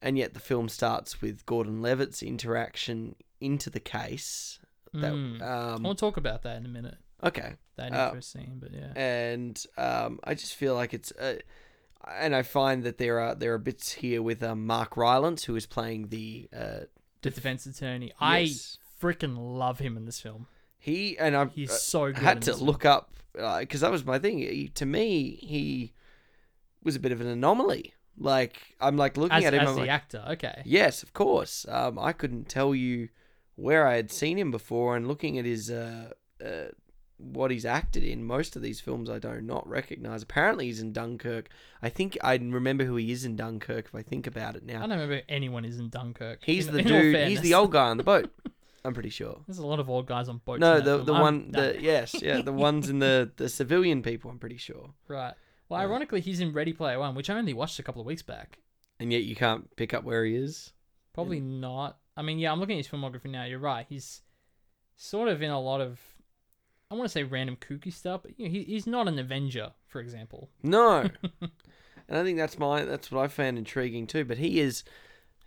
And yet the film starts with Gordon Levitt's interaction into the case. That
Mm.
um
We'll talk about that in a minute.
Okay.
That
Uh,
but yeah.
and um, I just feel like it's, uh, and I find that there are there are bits here with um, Mark Rylance who is playing the uh,
the defense attorney. I freaking love him in this film.
He and I
He's
uh,
so good
had to
this
look up because that was my thing. He, to me, he was a bit of an anomaly. Like I'm like looking
As,
at him.
as
I'm
the
like,
actor, okay.
yes, of course. Um, I couldn't tell you where I had seen him before, and looking at his uh, uh, what he's acted in, most of these films I do not recognize. Apparently, he's in Dunkirk. I think I remember who he is in Dunkirk if I think about it now.
I don't remember anyone is in Dunkirk.
He's
in-
the
in
dude. He's the old guy on the boat. I'm pretty sure.
There's a lot of old guys on boats.
No, the
film.
the
I'm-
one the yes, yeah, the ones in the the civilian people. I'm pretty sure.
Right. Well, ironically, he's in Ready Player One, which I only watched a couple of weeks back.
And yet you can't pick up where he is.
Probably not. I mean, yeah, I'm looking at his filmography now. You're right. He's sort of in a lot of, I want to say random kooky stuff, but you know, he, he's not an Avenger, for example.
No. and I think that's my that's what I found intriguing too. But he is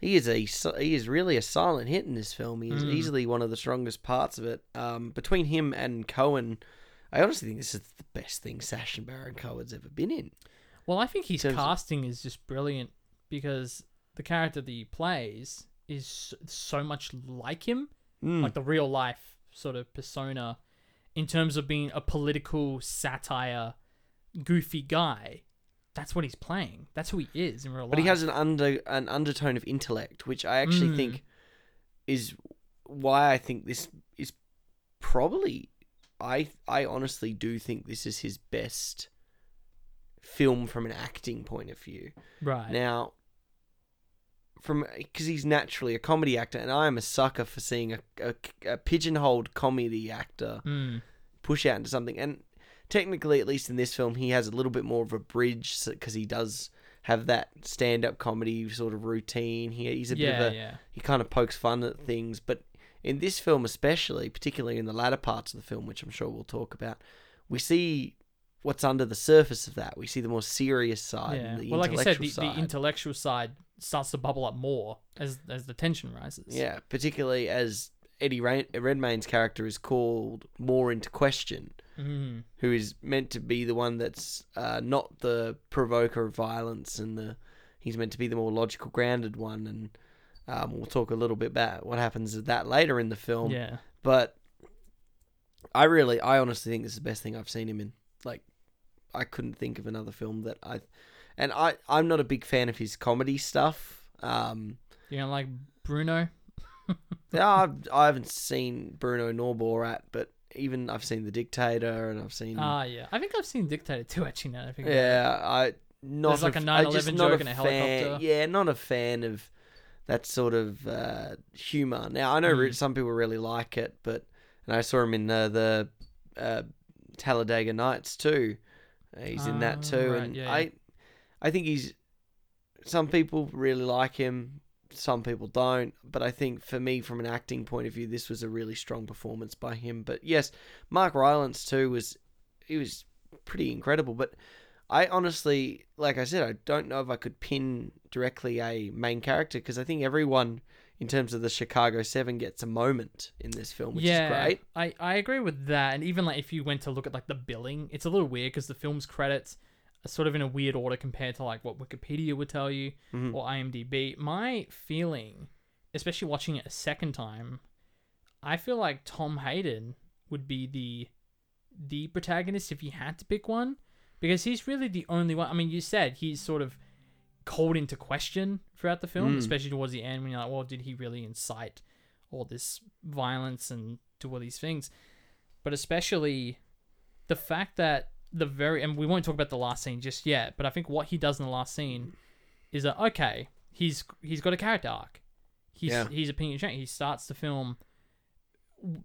he is a he is really a silent hit in this film. He is
Mm.
easily one of the strongest parts of it. Um, between him and Cohen, I honestly think this is the best thing Sacha Baron Cohen's ever been in.
Well, I think his
of-
casting is just brilliant because the character that he plays is so- so much like him,
Mm.
like the real life sort of persona, in terms of being a political satire, goofy guy. That's what he's playing. That's who he is in real life.
But he has an under an undertone of intellect, which I actually
Mm.
think is why I think this is probably I I honestly do think this is his best film from an acting point of view.
right.
Now, from because he's naturally a comedy actor, and I am a sucker for seeing a, a, a pigeonholed comedy actor
Mm.
push out into something. And technically, at least in this film, he has a little bit more of a bridge because he does have that stand-up comedy sort of routine. He, he's a bit of a
yeah.
he kind of pokes fun at things, but in this film especially, particularly in the latter parts of the film, which I'm sure we'll talk about, we see what's under the surface of that. We see the more serious side,
Yeah. Well, like I said, the, the intellectual side starts to bubble up more as as the tension rises.
Yeah, particularly as Eddie Rain- Redmayne's character is called more into question,
Mm.
who is meant to be the one that's uh, not the provoker of violence, and the he's meant to be the more logical, grounded one. And um, we'll talk a little bit about what happens to that later in the film.
Yeah.
But I really, I honestly think this is the best thing I've seen him in. Like, I couldn't think of another film that I, and I, I'm not a big fan of his comedy stuff. Um,
You know, like Bruno.
yeah, I've, I haven't seen Bruno nor Borat, but even I've seen The Dictator, and I've seen
Ah, yeah. I think I've seen Dictator too. Actually, now I think
yeah, I not
There's like a
f-
9/11
I just not
joke in a
fan-
helicopter.
Yeah, not a fan of that sort of uh, humor. Now I know
Mm.
some people really like it, but and I saw him in uh, the uh, Talladega Nights too. He's in that
Ah,
too,
right,
and
yeah,
I,
yeah.
I think he's. Some people really like him, some people don't. But I think for me, from an acting point of view, this was a really strong performance by him. But yes, Mark Rylance too was, he was pretty incredible. But I honestly, like I said, I don't know if I could pin directly a main character because I think everyone, in terms of the Chicago Seven, gets a moment in this film, which is great.
I, I agree with that. And even like if you went to look at like the billing, it's a little weird because the film's credits sort of in a weird order compared to like what Wikipedia would tell you
Mm-hmm.
or IMDb. My feeling, especially watching it a second time, I feel like Tom Hayden would be the the protagonist if you had to pick one because he's really the only one. I mean, you said he's sort of called into question throughout the film, especially towards the end when you're like, well, did he really incite all this violence and do all these things? But especially the fact that the very and we won't talk about the last scene just yet, but I think what he does in the last scene is that okay, he's he's got a character arc. He's
Yeah.
he's opinion change. He starts the film.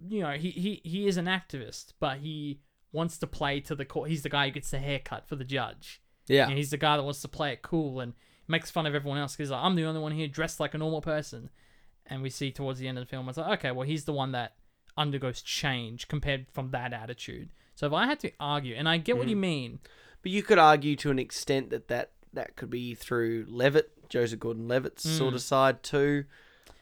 You know, he he he is an activist, but he wants to play to the court. He's the guy who gets the haircut for the judge.
Yeah,
And he's the guy that wants to play it cool and makes fun of everyone else because like, I'm the only one here dressed like a normal person. And we see towards the end of the film, it's like, okay, well, he's the one that undergoes change compared from that attitude. So if I had to argue, and I get what you mean,
But you could argue to an extent that that, that could be through Levitt, Joseph Gordon-Levitt's sort of side too.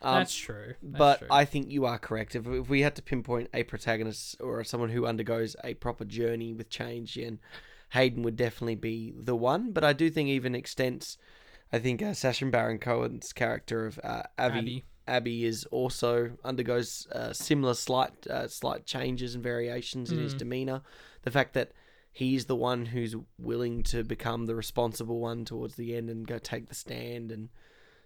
Um,
Mm. that's true. That's
but
true.
I think you are correct. If, if we had to pinpoint a protagonist or someone who undergoes a proper journey with change, then Hayden would definitely be the one. But I do think even extents, I think uh, Sacha Baron Cohen's character of uh, Avi,
Abbie.
Abbie is also undergoes uh, similar slight uh, slight changes and variations in his demeanor. The fact that he's the one who's willing to become the responsible one towards the end and go take the stand and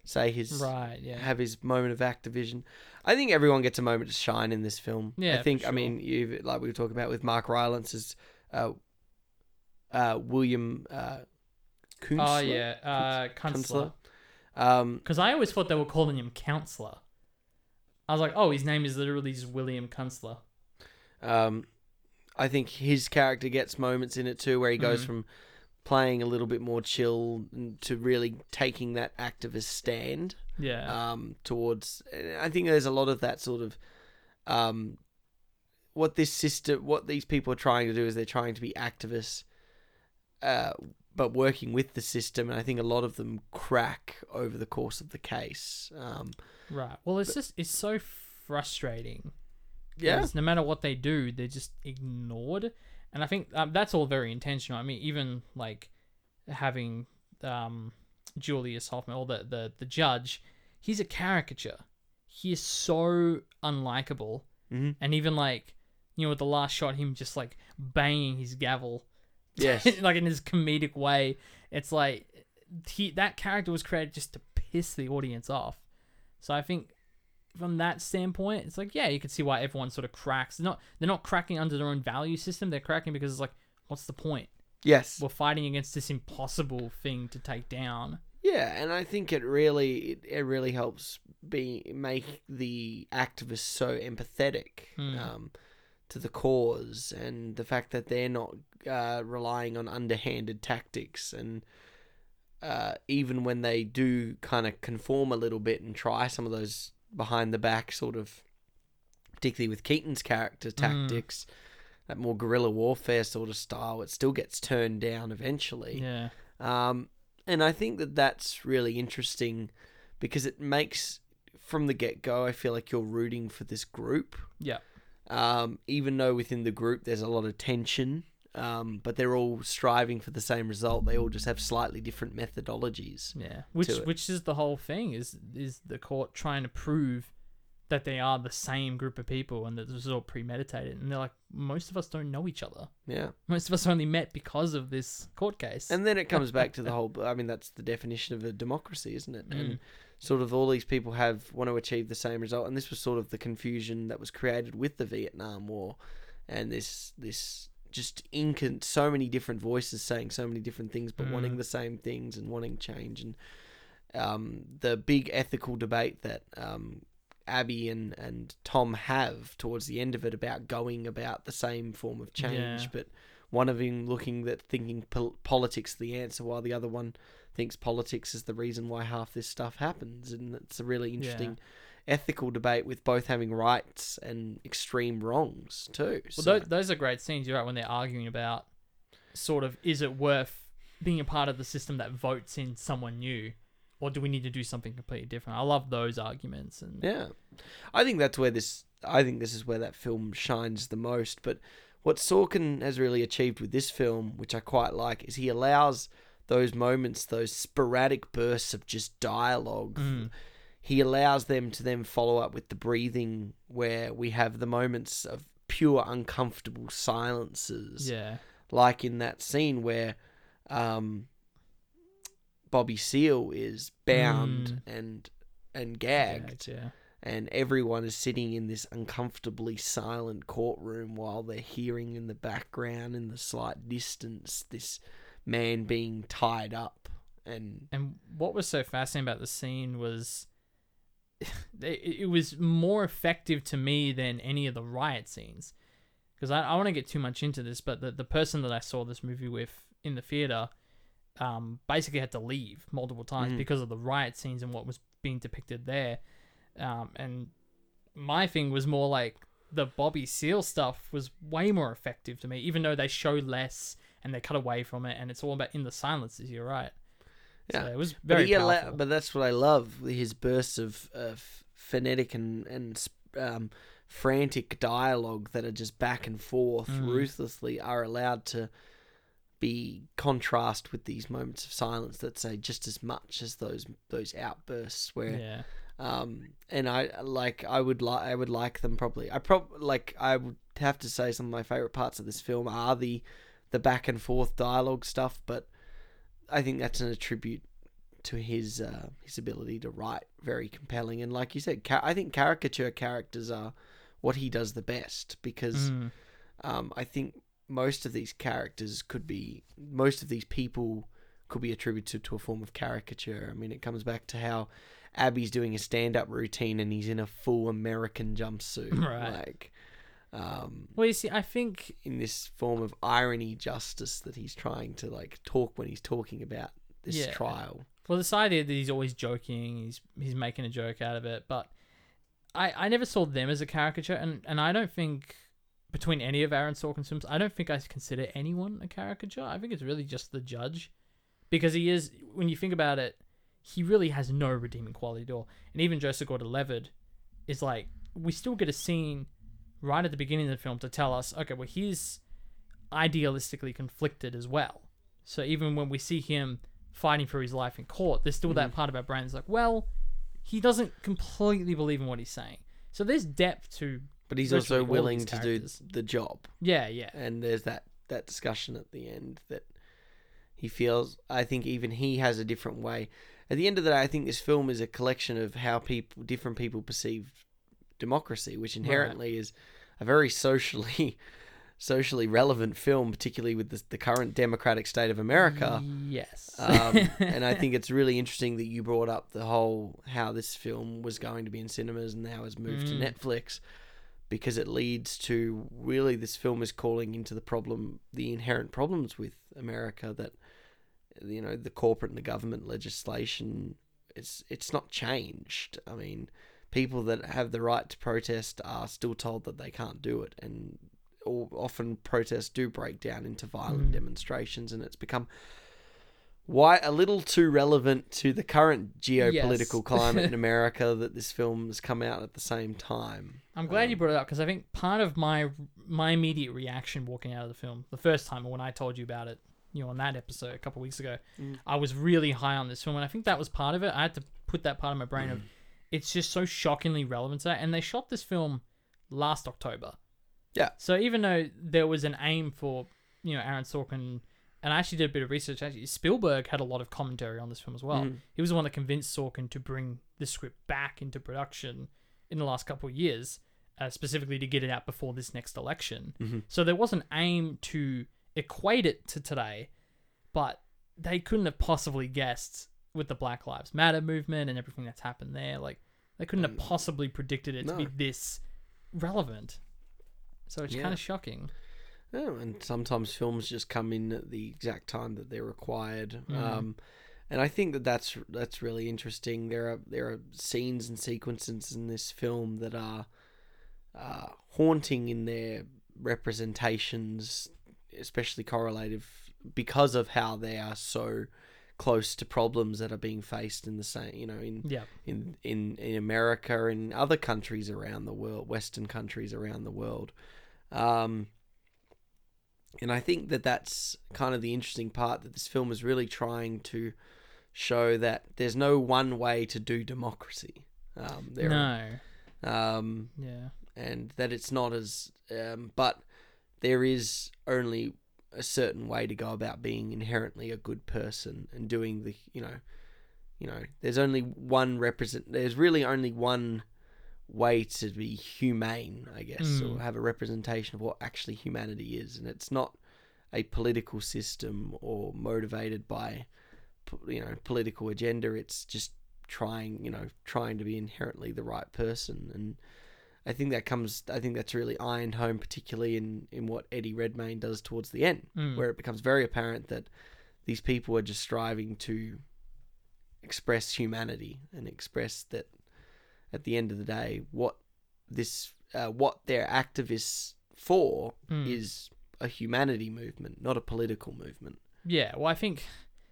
say his
Right, yeah.
have his moment of activision. I think everyone gets a moment to shine in this film.
Yeah,
I think
for
I mean you like we were talking about with Mark Rylance as uh, uh, William uh, Kunstler.
Oh yeah, uh, Kunstler.
Um,
Because I always thought they were calling him Counselor. I was like, oh, his name is literally just William Kunstler.
Um, I think his character gets moments in it too where he goes
Mm-hmm.
from playing a little bit more chill to really taking that activist stand
Yeah.
um, towards. I think there's a lot of that sort of. Um, what this system, what these people are trying to do is they're trying to be activists, uh, but working with the system, and I think a lot of them crack over the course of the case. Um,
right. Well, it's just it's so frustrating.
yeah,
No matter what they do, they're just ignored, and I think um, that's all very intentional. I mean, even like having um, Julius Hoffman or the, the the judge, he's a caricature. He is so unlikable,
Mhm.
and even like you know, with the last shot, him just like banging his gavel
yes,
like in his comedic way. It's like he that character was created just to piss the audience off. So I think from that standpoint, it's like yeah, you can see why everyone sort of cracks. They're not they're not cracking under their own value system. They're cracking because it's like, what's the point?
yes,
We're fighting against this impossible thing to take down.
Yeah, and I think it really it, it really helps be make the activists so empathetic
Hmm.
um, to the cause, and the fact that they're not uh, relying on underhanded tactics, and uh, even when they do kind of conform a little bit and try some of those behind the back sort of, particularly with Keaton's character tactics. That more guerrilla warfare sort of style, it still gets turned down eventually.
Yeah.
Um, and I think that that's really interesting because it makes, from the get go, I feel like you're rooting for this group.
Yeah.
Um, even though within the group there's a lot of tension, um, but they're all striving for the same result. They all just have slightly different methodologies.
Yeah. Which which is the whole thing is is the court trying to prove that they are the same group of people and that this is all premeditated. And they're like, most of us don't know each other.
Yeah.
Most of us only met because of this court case.
And then it comes back to the whole. I mean, that's the definition of a democracy, isn't it? And sort of all these people have want to achieve the same result, and this was sort of the confusion that was created with the Vietnam War, and this this just incon so many different voices saying so many different things, but wanting the same things and wanting change, and um, the big ethical debate that um, Abbie and, and Tom have towards the end of it about going about the same form of change,
Yeah.
but one of them looking that thinking pol- politics the answer, while the other one thinks politics is the reason why half this stuff happens, and it's a really interesting ethical debate with both having rights and extreme wrongs too.
well,
so,
tho- those are great scenes, you're right, when they're arguing about sort of is it worth being a part of the system that votes in someone new? Or do we need to do something completely different? I love those arguments and
Yeah, I think that's where this. I think this is where that film shines the most. But what Sorkin has really achieved with this film, which I quite like, is he allows those moments, those sporadic bursts of just dialogue. He allows them to then follow up with the breathing, where we have the moments of pure uncomfortable silences
yeah.
like in that scene where um, Bobby Seale is bound and and gagged,
Yeah.
and everyone is sitting in this uncomfortably silent courtroom while they're hearing in the background, in the slight distance, this man being tied up. And
And what was so fascinating about the scene was it, it was more effective to me than any of the riot scenes. Because I, I want to get too much into this, but the, the person that I saw this movie with in the theater um, basically had to leave multiple times because of the riot scenes and what was being depicted there. Um, and my thing was more like the Bobby Seale stuff was way more effective to me, even though they show less and they cut away from it, and it's all about in the silences. You're right.
Yeah.
So it was
but,
very
allow-
powerful.
but that's what I love. His bursts of, of phonetic and and um, frantic dialogue that are just back and forth
Mm.
ruthlessly are allowed to be contrast with these moments of silence that say just as much as those those outbursts where
yeah.
Um, and I like I would like I would like them probably. I prob like I would have to say some of my favorite parts of this film are the the back and forth dialogue stuff, but I think that's an attribute to his uh, his ability to write very compelling. And like you said, ca- I think caricature characters are what he does the best because
Mm.
um, I think most of these characters could be most of these people could be attributed to a form of caricature. I mean, it comes back to how Abbie's doing a stand-up routine and he's in a full American jumpsuit,
Right.
like um,
Well, you see, I think
in this form of irony justice that he's trying to like talk when he's talking about this
Yeah.
trial.
well, this idea that he's always joking, he's he's making a joke out of it, but I I never saw them as a caricature, and and I don't think between any of Aaron Sorkin's films, I don't think I consider anyone a caricature. I think it's really just the judge, because he is when you think about it, he really has no redeeming quality at all. And even Joseph Gordon-Levitt is like we still get a scene right at the beginning of the film to tell us, okay, well he's idealistically conflicted as well. So even when we see him fighting for his life in court, there's still that mm. part of our brain that's like, well, he doesn't completely believe in what he's saying. So there's depth to.
But he's also willing to do the job.
Yeah, yeah.
and there's that that discussion at the end that he feels I think even he has a different way. At the end of the day, I think this film is a collection of how people different people perceive democracy, which inherently is a very socially socially relevant film, particularly with the, the current democratic state of America.
Yes.
Um, and I think it's really interesting that you brought up the whole how this film was going to be in cinemas and now has moved to Netflix because it leads to really this film is calling into the problem, the inherent problems with America that you know the corporate and the government legislation it's it's not changed. I mean, people that have the right to protest are still told that they can't do it, and often protests do break down into violent mm. demonstrations, and it's become why a little too relevant to the current geopolitical
Yes.
climate in America that this film has come out at the same time.
I'm glad you um, brought it up because I think part of my my immediate reaction walking out of the film the first time when I told you about it, you know, on that episode a couple weeks ago, mm. I was really high on this film, and I think that was part of it. I had to put that part of my brain of mm. It's just so shockingly relevant to that, and they shot this film last October.
Yeah.
So even though there was an aim for you know Aaron Sorkin, and I actually did a bit of research. Actually, Spielberg had a lot of commentary on this film as well. He was the one that convinced Sorkin to bring the script back into production in the last couple of years, uh, specifically to get it out before this next election. So there was an aim to equate it to today, but they couldn't have possibly guessed with the Black Lives Matter movement and everything that's happened there. Like they couldn't have possibly predicted it to be
no.
this relevant. So it's
Yeah.
kind of shocking.
Oh, and sometimes films just come in at the exact time that they're required. Um, and I think that that's that's really interesting. There are there are scenes and sequences in this film that are uh, haunting in their representations, especially correlative, because of how they are so close to problems that are being faced in the same, you know, in
Yeah.
in in in America and other countries around the world, Western countries around the world. Um, and I think that that's kind of the interesting part that this film is really trying to show that there's no one way to do democracy. Um, there
No.
are, um,
Yeah.
and that it's not as, um, but there is only a certain way to go about being inherently a good person and doing the, you know, you know, there's only one represent. There's really only one way to be humane, I guess, or hmm. have a representation of what actually humanity is, and it's not a political system or motivated by, you know, political agenda. It's just trying, you know, trying to be inherently the right person, and I think that comes. I think that's really ironed home, particularly in in what Eddie Redmayne does towards the end, where it becomes very apparent that these people are just striving to express humanity and express that at the end of the day what this uh, what they're activists for is a humanity movement not a political movement
Yeah, well, I think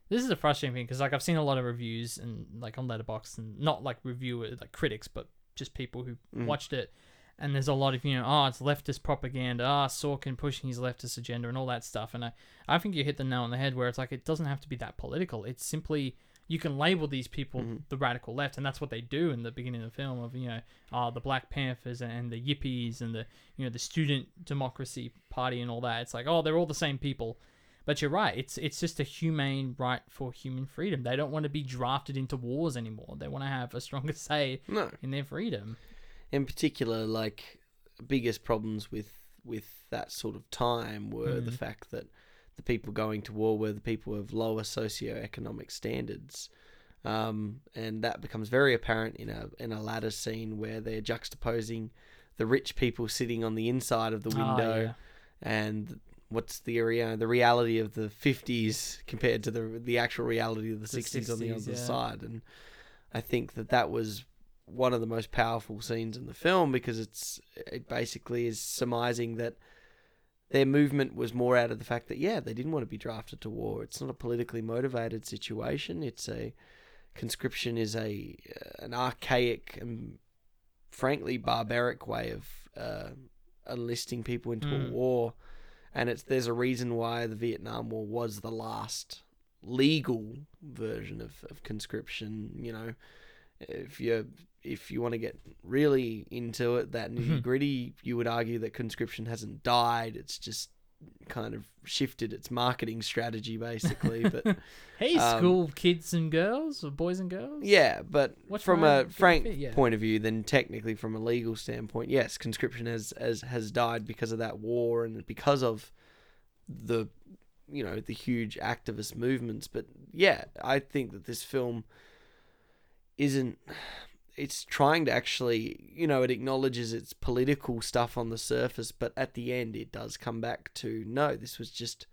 this is a frustrating thing because like I've seen a lot of reviews and like on Letterboxd and not like reviewers like critics, but just people who watched it. And there's a lot of you know, oh, it's leftist propaganda, ah, Sorkin pushing his leftist agenda and all that stuff. And I, I think you hit the nail on the head where it's like it doesn't have to be that political. It's simply you can label these people the radical left, and that's what they do in the beginning of the film. Of you know, uh, the Black Panthers and the Yippies and the you know the Student Democracy Party and all that. It's like, oh, they're all the same people. But you're right. It's it's just a humane right for human freedom. They don't want to be drafted into wars anymore. They want to have a stronger say
No.
in their freedom.
in particular, like biggest problems with with that sort of time were the fact that the people going to war were the people of lower socioeconomic standards. Um, and that becomes very apparent in a in a ladder scene where they're juxtaposing the rich people sitting on the inside of the
Ah,
window
yeah.
and what's the area the reality of the 50s compared to the the actual reality of the,
The
60s, on the other
yeah.
side. And I think that that was one of the most powerful scenes in the film because it's it basically is surmising that their movement was more out of the fact that yeah they didn't want to be drafted to war. It's not a politically motivated situation. It's a conscription is a uh, an archaic and frankly barbaric way of uh, enlisting people into a war and it's there's a reason why the Vietnam War was the last legal version of, of conscription you know. If you if you want to get really into it that nitty mm-hmm. gritty you would argue that conscription hasn't died. It's just kind of shifted its marketing strategy basically but
Hey,
Um,
school kids and girls, or boys and girls.
yeah but
What's
from a frank
fit? Yeah.
point of view then technically from a legal standpoint yes conscription has has has died because of that war and because of the you know the huge activist movements but yeah i think that this film isn't it's trying to actually you know it acknowledges its political stuff on the surface but at the end it does come back to no this was just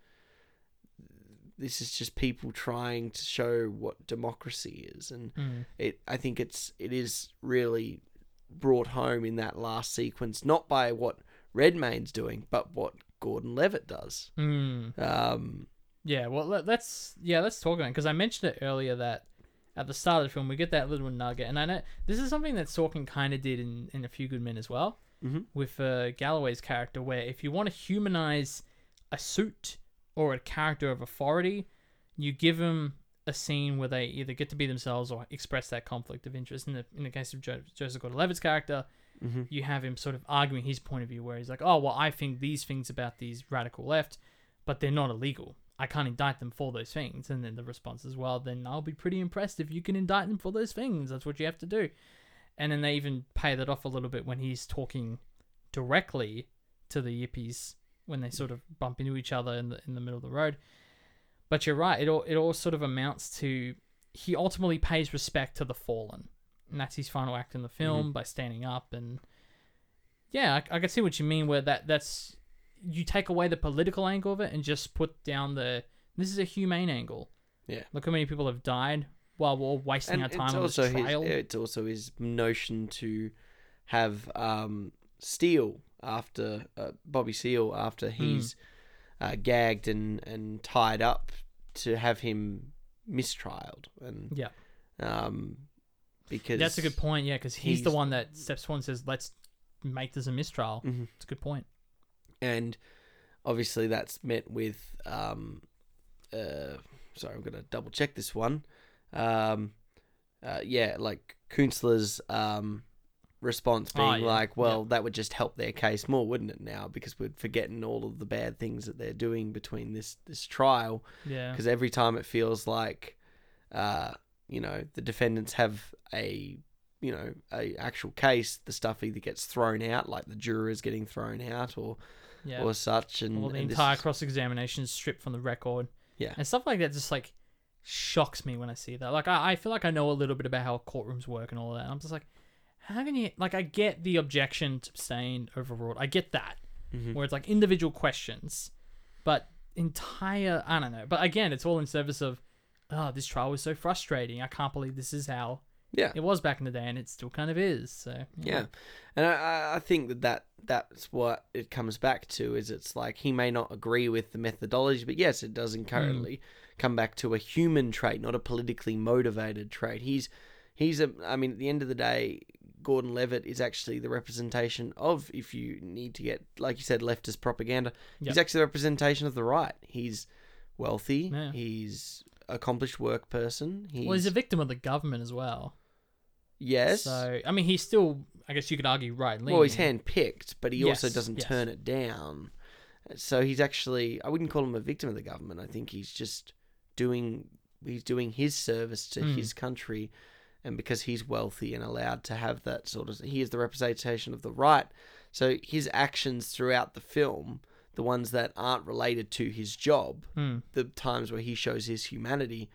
this is just people trying to show what democracy is and
Mm.
it i think it's it is really brought home in that last sequence not by what redmayne's doing but what gordon levitt does
Mm.
um
Yeah, well, let, let's yeah, let's talk about it because I mentioned it earlier that at the start of the film we get that little nugget, and I know this is something that Sorkin kind of did in in A Few Good Men as well,
Mhm.
with uh, Galloway's character, where if you want to humanize a suit or a character of authority, you give them a scene where they either get to be themselves or express that conflict of interest. In the in the case of jo- Joseph Gordon-Levitt's character, you have him sort of arguing his point of view, where he's like, "Oh, well, I think these things about these radical left, but they're not illegal. I can't indict them for those things." And then the response is, "Well, then I'll be pretty impressed if you can indict them for those things. That's what you have to do." And then they even pay that off a little bit when he's talking directly to the yippies when they sort of bump into each other in the in the middle of the road. But you're right. It all it all sort of amounts to he ultimately pays respect to the fallen, and that's his final act in the mm-hmm. film by standing up. And yeah, I, I can see what you mean. Where that that's you take away the political angle of it and just put down the this is a humane angle.
Yeah.
Look how many people have died while we're all wasting
and
our time
it's
on
also
this trial.
his it's also his notion to have um Steele after uh, Bobby Seale after
Hmm.
he's uh, gagged and and tied up to have him mistrialed and
yeah.
um because
That's a good point, yeah, because he's, the one that steps forward and says, "Let's make this a mistrial."
Mhm.
It's a good point.
And obviously that's met with um uh sorry i'm gonna double check this one. Um uh yeah like Kunstler's um response being
Oh, yeah,
like well that would just help their case more wouldn't it now? Because we're forgetting all of the bad things that they're doing between this this trial.
Yeah,
because every time it feels like uh you know the defendants have a you know a actual case the stuff either gets thrown out like the jurors getting thrown out or
yeah.
or such and,
Well, the
and this
entire
is-
cross examination is stripped from the record.
Yeah.
and stuff like that just like shocks me when I see that. Like, I, I feel like I know a little bit about how courtrooms work and all that. And I'm just like, how can you like? I get the objection to abstain overruled. I get that,
Mm-hmm.
where it's like individual questions, but entire I don't know. But again, it's all in service of, oh, this trial was so frustrating. I can't believe this is how
yeah
it was back in the day, and it still kind of is. So
yeah and I- I, think that, that that's what it comes back to is it's like he may not agree with the methodology but yes it does inherently come back to a human trait not a politically motivated trait he's he's a i mean at the end of the day gordon levitt is actually the representation of if you need to get like you said leftist propaganda he's actually the representation of the right he's wealthy
Yeah.
he's accomplished work person. He's,
Well, he's a victim of the government as well.
Yes.
So I mean, he's still. I guess you could argue right.
well, he's handpicked, but he also doesn't
yes.
turn it down. So he's actually I wouldn't call him a victim of the government. I think he's just doing he's doing his service to
Mm.
his country and because he's wealthy and allowed to have that sort of he is the representation of the right. So his actions throughout the film, the ones that aren't related to his job,
Hmm.
the times where he shows his humanity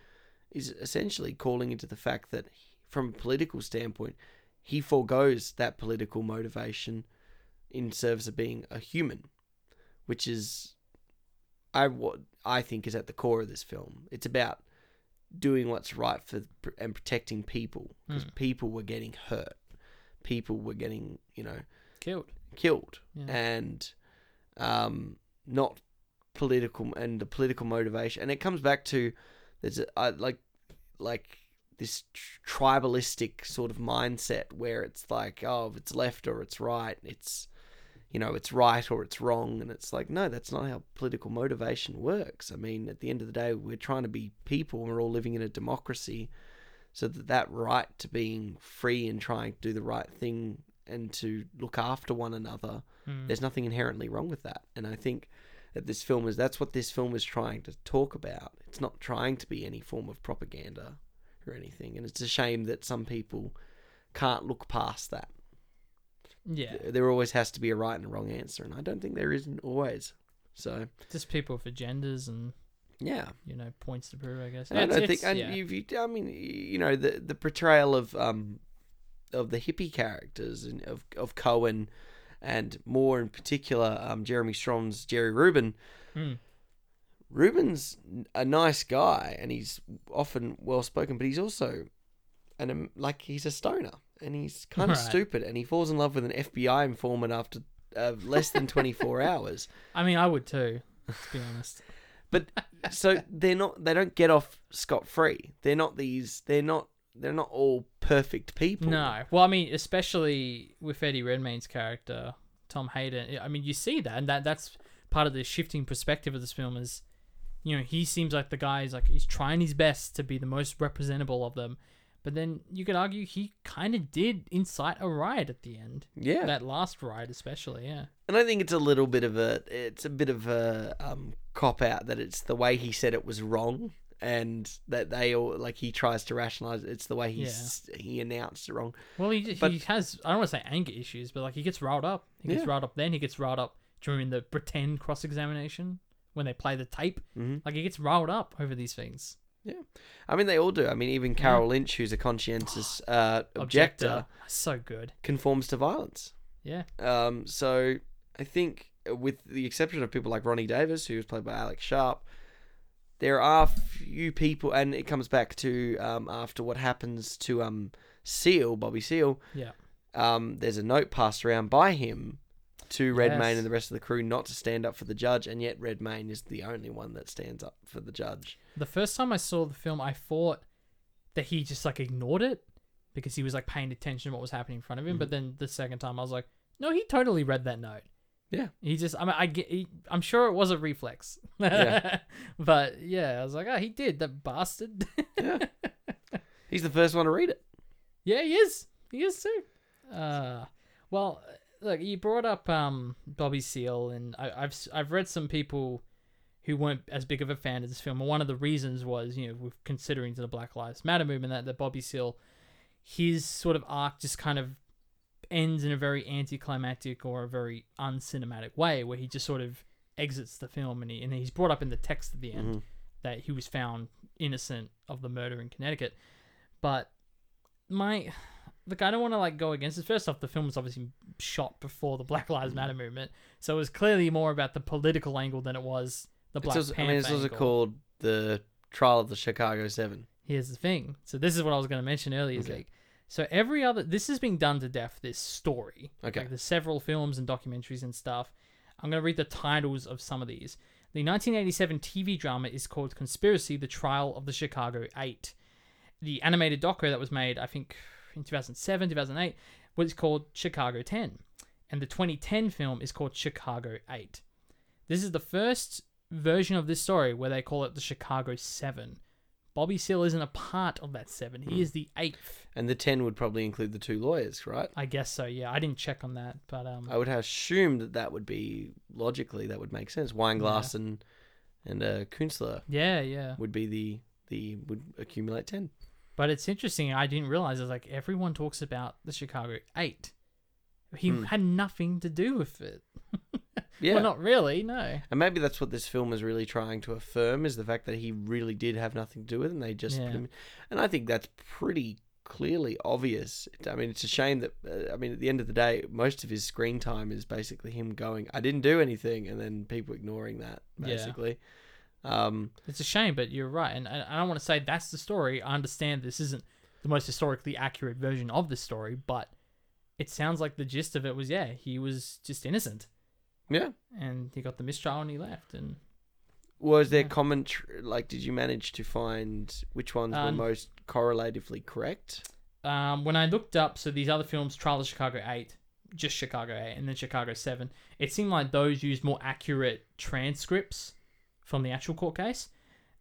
is essentially calling into the fact that from a political standpoint, he foregoes that political motivation in service of being a human, which is I what I think is at the core of this film. It's about doing what's right for and protecting people because people were getting hurt, people were getting you know
killed.
killed,
Yeah.
and um, not political and the political motivation. And it comes back to there's a, I, like like this tr- tribalistic sort of mindset where it's like oh if it's left or it's right it's you know it's right or it's wrong. And it's like no that's not how political motivation works. I mean at the end of the day we're trying to be people we're all living in a democracy so that that right to being free and trying to do the right thing and to look after one another hmm. there's nothing inherently wrong with that. And i think that this film is that's what this film is trying to talk about. It's not trying to be any form of propaganda or anything and it's a shame that some people can't look past that
Yeah,
there always has to be a right and a wrong answer and i don't think there isn't always so
just people with agendas and
yeah
you know points to prove. I guess.
And I don't think, and
yeah.
you've, I mean, you know, the the portrayal of um of the hippie characters and of of Cohen, and more in particular, um, Jeremy Strong's Jerry Rubin.
Hmm.
Rubin's a nice guy, and he's often well spoken, but he's also an um, like he's a stoner, and he's kind of
Right.
stupid, and he falls in love with an FBI informant after uh, less than twenty four hours.
I mean, I would too. To be honest.
But so they're not they don't get off scot free. They're not these they're not they're not all perfect people.
No. Well, I mean, especially with Eddie Redmayne's character, Tom Hayden. I mean, you see that, and that that's part of the shifting perspective of this film is, you know, he seems like the guy is like he's trying his best to be the most representable of them, but then you could argue he kind of did incite a riot at the end.
Yeah.
That last riot, especially. Yeah.
And I think it's a little bit of a it's a bit of a um, cop out that it's the way he said it was wrong and that they all like he tries to rationalize it. it's the way he s he announced it wrong.
Well, he
But-
he has I don't want to say anger issues, but like he gets riled up. He gets
Yeah.
riled up then. He gets riled up during the pretend cross examination when they play the tape.
Mm-hmm.
Like it gets riled up over these things.
Yeah. I mean they all do. I mean even Carroll Lynch who's a conscientious uh, objector,
so good.
conforms to violence.
Yeah,
Um, so I think, uh, with the exception of people like Ronnie Davis, who was played by Alex Sharp, there are few people, and it comes back to um, after what happens to um, Seale, Bobby Seale.
yeah.
Um, there's a note passed around by him to Redmayne
Yes.
and the rest of the crew not to stand up for the judge, and yet Redmayne is the only one that stands up for the judge.
The first time I saw the film, I thought that he just like ignored it because he was like paying attention to what was happening in front of him.
Mm-hmm.
But then the second time, I was like, no, he totally read that note.
Yeah.
He just, I mean, I get, he, I'm sure it was a reflex.
Yeah.
but yeah, I was like, oh, he did, that bastard.
Yeah. He's the first one to read it.
Yeah, he is. He is too. Uh, well, look, you brought up um Bobby Seale, and I, I've s- I've read some people who weren't as big of a fan of this film, and one of the reasons was you know with considering the Black Lives Matter movement that that Bobby Seale, his sort of arc just kind of ends in a very anticlimactic or a very uncinematic way, where he just sort of exits the film, and he and he's brought up in the text at the end that he was found innocent of the murder in Connecticut, but my look, I don't want to like go against it. First off, the film was obviously shot before the Black Lives Matter mm. movement, so it was clearly more about the political angle than it was the Black
also, I mean, it's also
angle.
called the Trial of the Chicago Seven.
Here's the thing. So this is what I was going to mention earlier.
Okay.
Zeke. So every other, this has been done to death. This story.
Okay.
Like there's several films and documentaries and stuff. I'm going to read the titles of some of these. The 1987 TV drama is called Conspiracy: The Trial of the Chicago Eight. The animated doco that was made, I think, in 2007, 2008, was called Chicago 10, and the 2010 film is called Chicago 8. This is the first version of this story where they call it the Chicago 7 Bobby Seale isn't a part of that seven. He is the eighth.
And the 10 would probably include the two lawyers, right?
I guess so. Yeah, I didn't check on that, but um,
I would have assumed that that would be logically that would make sense. Weinglass and and uh, Kunstler
yeah, yeah.
would be the the would accumulate ten.
But it's interesting. I didn't realize it's like everyone talks about the Chicago Eight. He had nothing to do with it.
Yeah,
Well, not really. No.
and maybe that's what this film is really trying to affirm is the fact that he really did have nothing to do with it. and They just
Yeah.
put him, and I think that's pretty clearly obvious. I mean, it's a shame that uh, I mean, at the end of the day, most of his screen time is basically him going, "I didn't do anything," and then people ignoring that
Yeah.
Um,
It's a shame, but you're right. And I I don't want to say that's the story. I understand this isn't the most historically accurate version of the story, but it sounds like the gist of it was yeah, he was just innocent
yeah.
and he got the mistrial and he left. And
Was there common tr- like? Did you manage to find which ones
Um,
were most correlatively correct?
um, when I looked up, so these other films, Trial of Chicago 8, just Chicago 8, and then Chicago 7, it seemed like those used more accurate transcripts from the actual court case.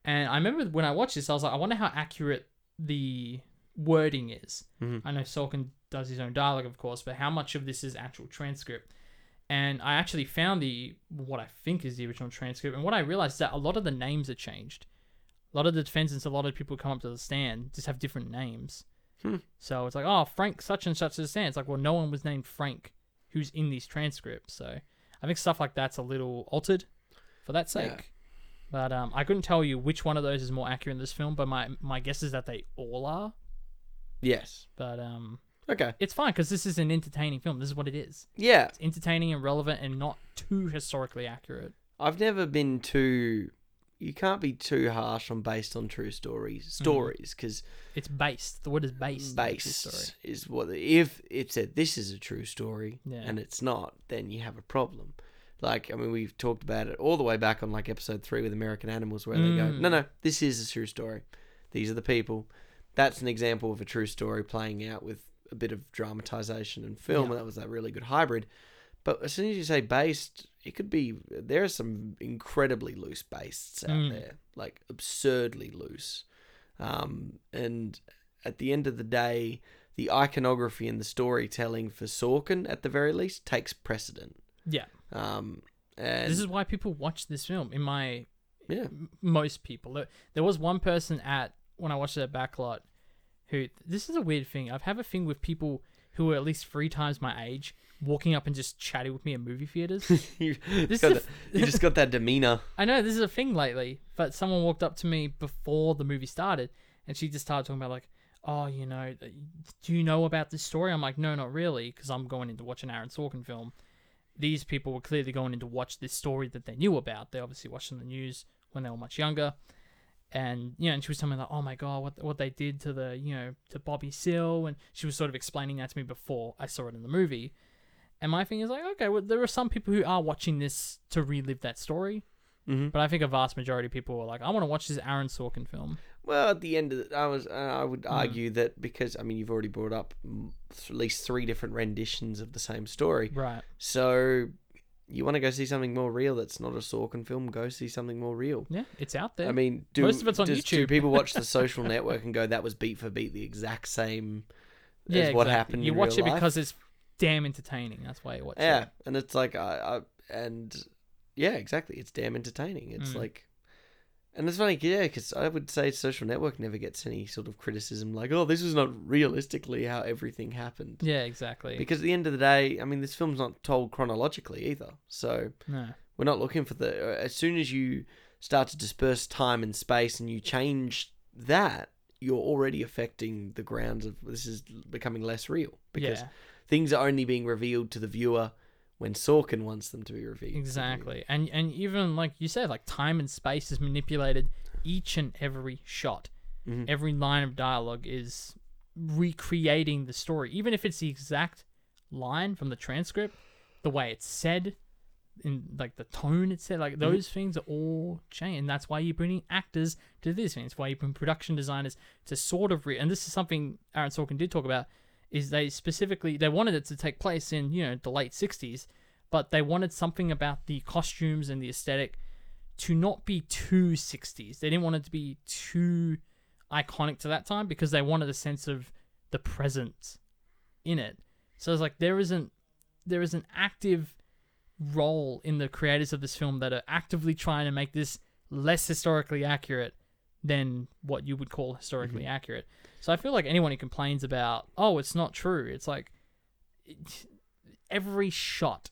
And I remember when I watched this, I was like, I wonder how accurate the wording is. Mm-hmm. I know Sorkin does his own dialogue, of course, but how much of this is actual transcript? And I actually found the what I think is the original transcript, and what I realized is that a lot of the names are changed. A lot of the defendants, a lot of people who come up to the stand just have different names. Hmm. So it's like, oh, Frank such and such to the stand. It's like, well, no one was named Frank who's in these transcripts. So I think stuff like that's a little altered for that sake.
Yeah.
But um, I couldn't tell you which one of those is more accurate in this film, but my, my guess is that they all are.
Yes.
But um,
Okay.
it's fine because this is an entertaining film. This is what it is.
Yeah.
It's entertaining and relevant and not too historically accurate.
I've never been too. You can't be too harsh on based on true stories.
Mm-hmm.
Stories because
It's based. The word is based. on a true story.
based is what if it said this is a true story
Yeah.
and it's not, then you have a problem. Like I mean, we've talked about it all the way back on like episode three with American Animals, where they go,
Mm.
no, no, this is a true story. These are the people. That's an example of a true story playing out with a bit of dramatization and film,
Yeah.
and that was that really good hybrid. But as soon as you say based, it could be there are some incredibly loose basts out
Mm.
there, like absurdly loose. Um, and at the end of the day, the iconography and the storytelling for Sorkin, at the very least, takes precedent.
Yeah.
Um, and
This is why people watch this film. In my
yeah,
most people. There, was one person at when I watched it at Backlot who this is a weird thing. I've have a thing with people who are at least three times my age walking up and just chatting with me in movie theaters.
you,
This
got
is a
you just got that demeanor.
I know this is a thing lately, but someone walked up to me before the movie started and she just started talking about like, oh, you know, do you know about this story? I'm like, no, not really, because I'm going in to watch an Aaron Sorkin film. These people were clearly going in to watch this story that they knew about. They obviously watched on the news when they were much younger. And you know, and she was telling me like, "Oh my god, what what they did to the you know to Bobby Seale," and she was sort of explaining that to me before I saw it in the movie. And my thing is like, okay, well, there are some people who are watching this to relive that story,
Mm-hmm.
but I think a vast majority of people are like, I want to watch this Aaron Sorkin film.
Well, at the end of it, I was, uh, I
Hmm.
would argue that because I mean, you've already brought up mm, at least three different renditions of the same story.
Right.
So, you want to go see something more real that's not a Sorkin film? Go see something more real.
Yeah, it's out there.
I mean, do,
Most of it's on
does- Do
YouTube.
people watch the Social Network and go, "That was beat for beat the exact same
yeah,
as what happened"?
You watch it
life?
because it's damn entertaining. That's why you watch
yeah,
it.
Yeah, and it's like I, I and yeah, exactly. It's damn entertaining. It's
Mm.
like, and it's funny, yeah, because I would say Social Network never gets any sort of criticism like, oh, this is not realistically how everything happened.
Yeah, exactly.
Because at the end of the day, I mean, this film's not told chronologically either. So
no.
we're not looking for the. uh, As soon as you start to disperse time and space and you change that, you're already affecting the grounds of this is becoming less real because
Yeah.
things are only being revealed to the viewer when Sorkin wants them to be revealed. to the viewer.
Exactly. And and even like you said, like time and space is manipulated each and every shot.
Mm-hmm.
Every line of dialogue is recreating the story. Even if it's the exact line from the transcript, the way it's said, in like the tone it's said, like those things are all changed. And that's why you're bringing actors to this thing. It's why you bring production designers to sort of re- and this is something Aaron Sorkin did talk about, is they specifically they wanted it to take place in, you know, the late sixties, but they wanted something about the costumes and the aesthetic to not be too 60s. They didn't want it to be too iconic to that time because they wanted a sense of the present in it. So it's like there isn't there is an active role in the creators of this film that are actively trying to make this less historically accurate than what you would call historically accurate. So I feel like anyone who complains about, oh, it's not true, it's like it, every shot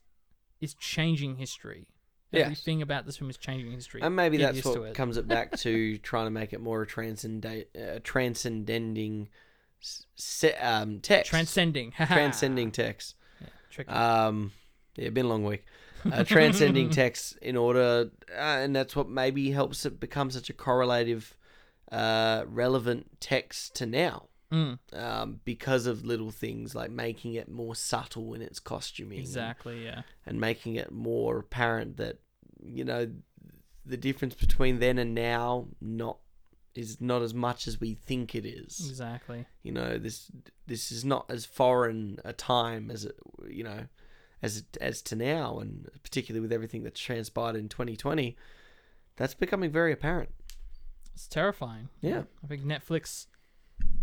is changing history.
Yes.
Everything about this film is changing history.
And maybe
Get
that's what comes it back to trying to make it more a transcend uh, transcending se- um, text.
transcending.
transcending text.
Tricky.
Um, yeah, been a long week. Uh, transcending text in order, uh, and that's what maybe helps it become such a correlative, uh, relevant text to now.
Mm.
Um, because of little things like making it more subtle in its costuming,
exactly. Yeah.
and making it more apparent that you know the difference between then and now not is not as much as we think it is
Exactly.
you know this this is not as foreign a time as it you know as it, as to now and particularly with everything that's transpired in 2020 that's becoming very apparent
It's terrifying.
Yeah.
I think Netflix.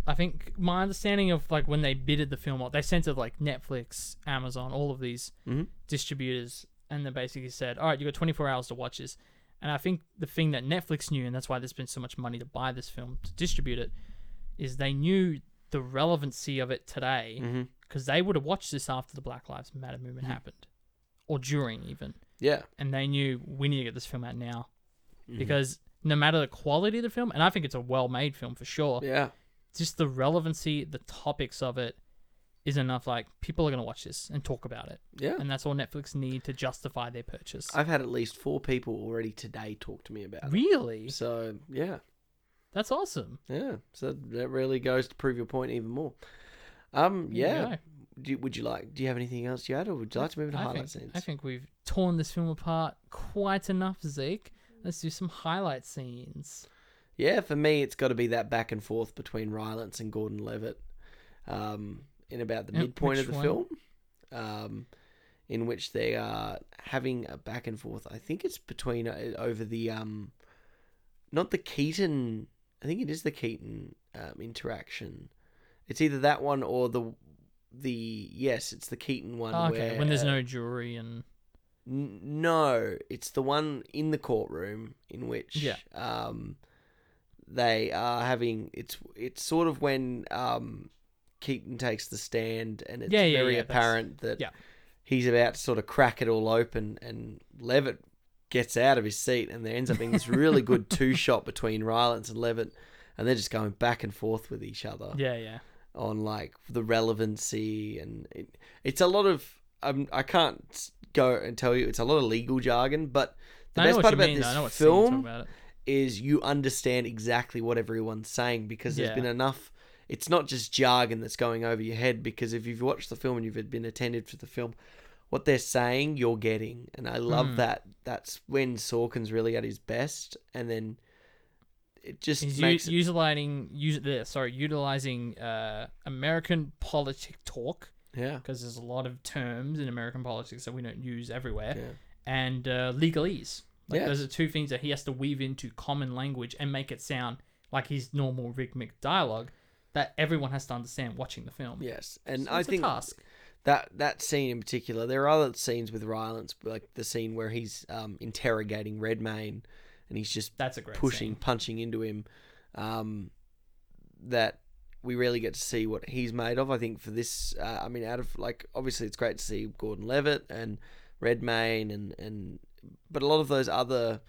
I think my understanding of like when they bidded the film out, they sent it like Netflix, Amazon, all of these
Mhm.
distributors, and they basically said, "All right, you got 24 hours to watch this." And I think the thing that Netflix knew, and that's why there's been so much money to buy this film to distribute it, is they knew the relevancy of it today
Mm-hmm.
because they would have watched this after the Black Lives Matter movement
Mm-hmm.
happened, or during even,
yeah
and they knew we need to get this film out now
Mm-hmm.
because no matter the quality of the film, and I think it's a well-made film for sure,
yeah
just the relevancy, the topics of it is enough. Like people are gonna watch this and talk about it,
yeah
and that's all Netflix need to justify their purchase.
i've had at least four people already today talk to me about it
really,
so yeah
that's awesome.
Yeah, so that really goes to prove your point even more. Um, yeah. Do you, would you like? Do you have anything else to add, or would you like to move into
I
highlight
think,
scenes?
I think we've torn this film apart quite enough, Zeke. Let's do some highlight scenes.
Yeah, for me, it's got to be that back and forth between Rylance and Gordon Levitt, um, in about the midpoint of the
one?
film, um, in which they are having a back and forth. I think it's between uh, over the um, not the Keaton. I think it is the Keaton um, interaction. It's either that one or the the yes, it's the Keaton one.
Oh, okay,
where,
when there's
uh,
no jury and
N- No, it's the one in the courtroom in which
Yeah.
um they are having it's it's sort of when um Keaton takes the stand and it's
Yeah, yeah,
very apparent that he's about to sort of crack it all open and Levitt gets out of his seat and there ends up being this really good two shot between Rylance and Levitt and they're just going back and forth with each other
yeah, yeah.
on like the relevancy and it, it's a lot of um, I can't go and tell you it's a lot of legal jargon, but the
I
best part about
mean.
this
I know what scene you're talking
film
about
is you understand exactly what everyone's saying because there's been enough. It's not just jargon that's going over your head because if you've watched the film and you've been attentive to the film, what they're saying you're getting, and I love
Hmm.
that. That's when Sorkin's really at his best, and then it just
He's
makes
u-
it
utilizing use there. Sorry, utilizing uh, American politic talk
yeah
because there's a lot of terms in American politics that we don't use everywhere,
Yeah.
and uh, legalese. Like
Yes.
those are two things that he has to weave into common language and make it sound like his normal rhythmic dialogue that everyone has to understand watching the film.
yes, and
So
I think
task.
that that scene in particular. There are other scenes with Rylance, like the scene where he's um, interrogating Redmayne, and he's just
That's a great
pushing,
scene.
punching into him. Um, that we really get to see what he's made of. I think for this, uh, I mean, out of like obviously it's great to see Gordon Levitt and Redmayne and and but a lot of those other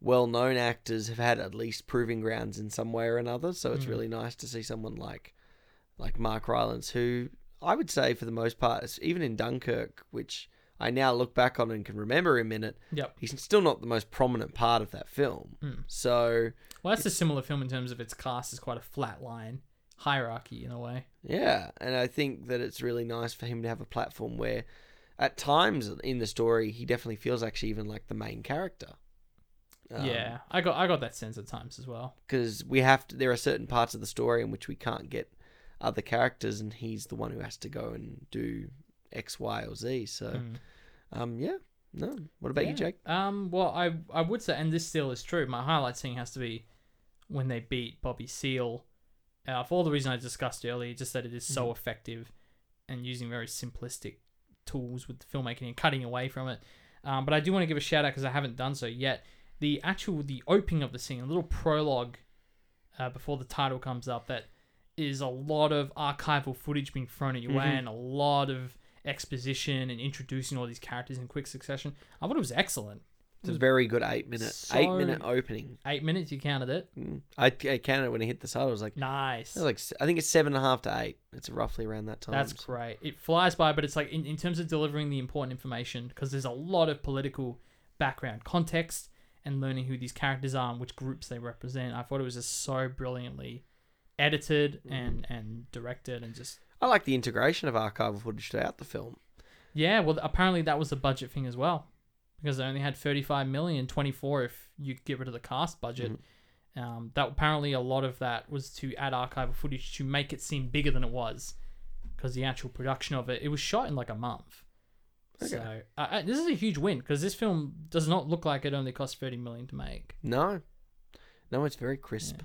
well-known actors have had at least proving grounds in some way or another. So it's really nice to see someone like like Mark Rylance, who I would say for the most part, is- even in Dunkirk, which I now look back on and can remember him in it,
Yep.
he's still not the most prominent part of that film. So
Well, that's a similar film in terms of its cast is quite a flat line hierarchy in a way.
yeah, and I think that it's really nice for him to have a platform where, at times in the story, he definitely feels actually even like the main character. Um,
yeah, I got I got that sense at times as well.
because we have to. There are certain parts of the story in which we can't get other characters, and he's the one who has to go and do X, Y, or Z. So, um, yeah, no. What about you,
Hmm.
Jake?
Um, well, I I would say, and this still is true. My highlight scene has to be when they beat Bobby Seale uh, for all the reasons I discussed earlier, just that it is so effective and using very simplistic tools with the filmmaking and cutting away from it. Um, but I do want to give a shout out because I haven't done so yet. The actual the opening of the scene, a little prologue uh, before the title comes up, that is a lot of archival footage being thrown at your way and a lot of exposition and introducing all these characters in quick succession. I thought it was excellent.
It's a very good eight minute
So-
eight minute opening.
Eight minutes, you counted it.
Mm. I, I counted when I hit the title. I was like,
Nice.
it was like I think it's seven and a half to eight. It's roughly around that time.
That's great. It flies by, but it's like in, in terms of delivering the important information, because there's a lot of political background context and learning who these characters are and which groups they represent. I thought it was just so brilliantly edited and, and directed and just
I like the integration of archival footage throughout the film.
yeah. Well, apparently that was a budget thing as well, because they only had 35 million, 24 if you get rid of the cast budget. Um, that apparently a lot of that was to add archival footage to make it seem bigger than it was, because the actual production of it it was shot in like a month. Okay. So uh, this is a huge win because this film does not look like it only cost 30 million to make.
No, no, it's very crisp.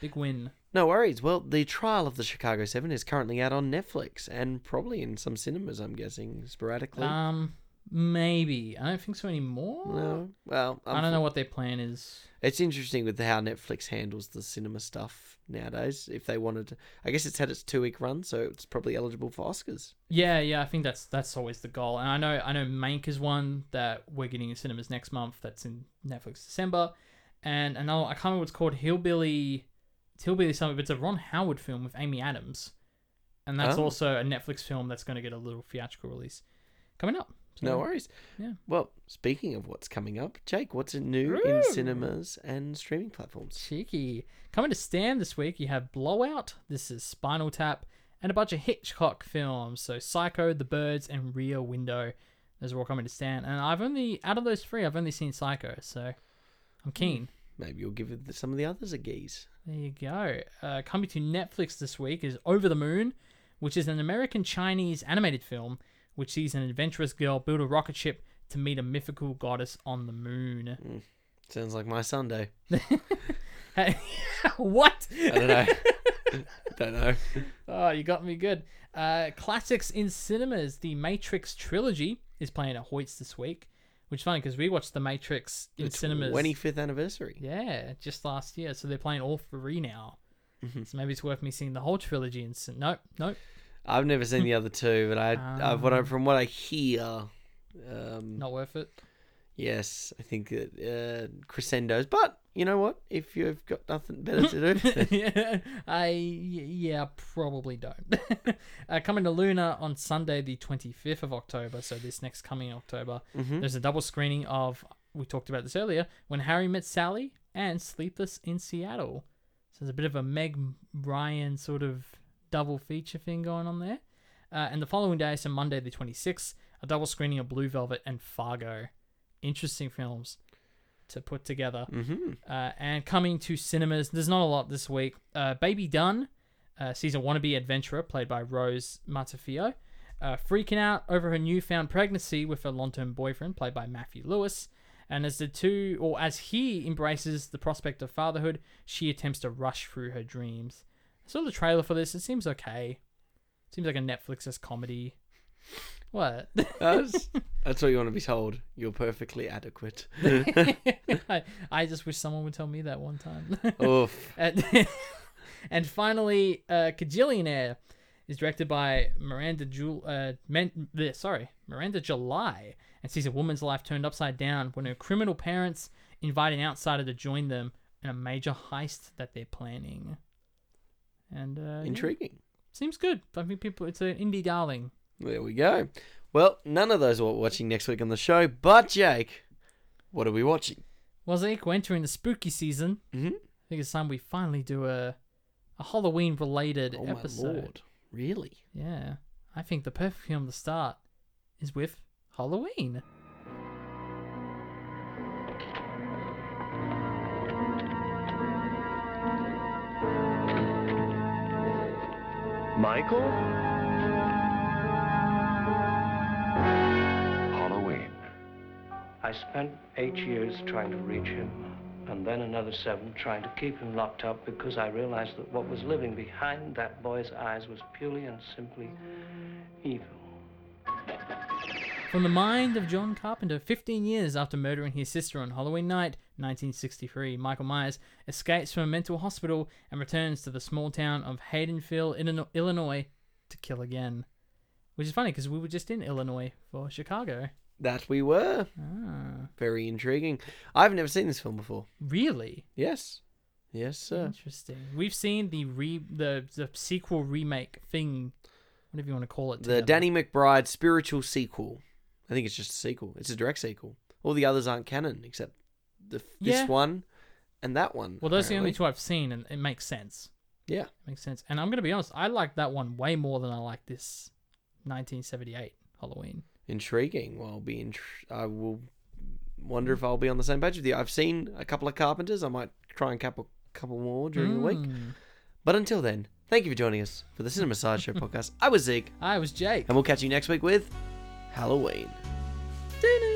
Big win.
No worries. Well, the trial of the Chicago Seven is currently out on Netflix and probably in some cinemas. I'm guessing sporadically.
Um, maybe I don't think so anymore.
no, well,
I don't know what their plan is.
It's interesting with how Netflix handles the cinema stuff nowadays. If they wanted, to, I guess it's had its two week run, so it's probably eligible for Oscars.
Yeah, yeah, I think that's that's always the goal. And I know I know Mank is one that we're getting in cinemas next month. That's in Netflix December, and another I can't remember what it's called. Hillbilly, it's Hillbilly something. But it's a Ron Howard film with Amy Adams, and that's
Oh.
also a Netflix film that's going to get a little theatrical release coming up. So,
No worries.
yeah.
Well, speaking of what's coming up, Jake, what's new in cinemas and streaming platforms?
Cheeky. Coming to Stan this week, you have Blowout. This is Spinal Tap, and a bunch of Hitchcock films. So Psycho, The Birds, and Rear Window. Those are all coming to Stan. And I've only, out of those three, I've only seen Psycho. So I'm keen.
Maybe you'll give some of the others a gaze.
There you go. Uh, coming to Netflix this week is Over the Moon, which is an American Chinese animated film which sees an adventurous girl build a rocket ship to meet a mythical goddess on the moon.
Sounds like my Sunday.
what?
I don't know. don't know.
Oh, you got me good. Uh, classics in cinemas. The Matrix trilogy is playing at Hoyts this week, which is funny because we watched The Matrix in cinemas.
25th anniversary.
Yeah, just last year. So they're playing all three now.
Mm-hmm.
So maybe it's worth me seeing the whole trilogy. In cin- nope, nope,
I've never seen the other two, but I, I've, what I, from what I hear, um,
not worth it.
yes, I think that uh, crescendos. But you know what? If you've got nothing better to do,
yeah, I yeah probably don't. uh, coming to Luna on Sunday, the twenty fifth of October. So this next coming October, there's a double screening of we talked about this earlier when Harry met Sally and Sleepless in Seattle. So there's a bit of a Meg Ryan sort of double feature thing going on there. Uh, and the following day, so Monday the twenty sixth, a double screening of Blue Velvet and Fargo. Interesting films to put together.
Mm-hmm.
Uh, and coming to cinemas, there's not a lot this week. Uh, Baby Done uh, sees a wannabe adventurer played by Rose Matafeo, uh, freaking out over her newfound pregnancy with her long-term boyfriend played by Matthew Lewis. And as the two, or as he embraces the prospect of fatherhood, she attempts to rush through her dreams. Saw the trailer for this. It seems okay. Seems like a Netflix's comedy. What?
that's, that's what you want to be told. You're perfectly adequate.
I, I just wish someone would tell me that one time.
Oof.
and, and finally, uh, Kajillionaire is directed by Miranda Jul- uh, Men- sorry, Miranda July, and sees a woman's life turned upside down when her criminal parents invite an outsider to join them in a major heist that they're planning. And uh, yeah,
Intriguing.
seems good. I think people, it's an indie darling.
There we go. Well, none of those are watching next week on the show, but Jake, what are we watching?
Well, Zeke, we're entering the spooky season.
Mhm.
I think it's time we finally do a a Halloween related
Oh
episode.
Really?
Yeah, I think the perfect film to start is with Halloween.
Michael? Halloween. I spent eight years trying to reach him. and then another seven trying to keep him locked up because I realized that what was living behind that boy's eyes was purely and simply evil.
From the mind of John Carpenter, 15 years after murdering his sister on Halloween night, 1963, Michael Myers escapes from a mental hospital and returns to the small town of Haddonfield, Illino- Illinois, to kill again. Which is funny because we were just in Illinois for Chicago.
That we were.
Ah,
Very intriguing. I've never seen this film before.
really
Yes. Yes, sir.
interesting. We've seen the re the the sequel remake thing, whatever you want to call it.
The. Danny McBride spiritual sequel. I think it's just a sequel. It's a direct sequel. All the others aren't canon except the, this
Yeah.
one and that one.
Well, those are the only
apparently.
two I've seen, and it makes sense.
Yeah.
It makes sense. And I'm gonna be honest, I like that one way more than I like this 1978 Halloween.
Intriguing. Well, I'll be int- I will wonder if I'll be on the same page with you. I've seen a couple of Carpenters. I might try and couple couple more during the week.
Mm.
But until then, thank you for joining us for the Cinema Sideshow podcast. I was Zeke,
I was Jake.
and we'll catch you next week with Halloween.
Doo-doo.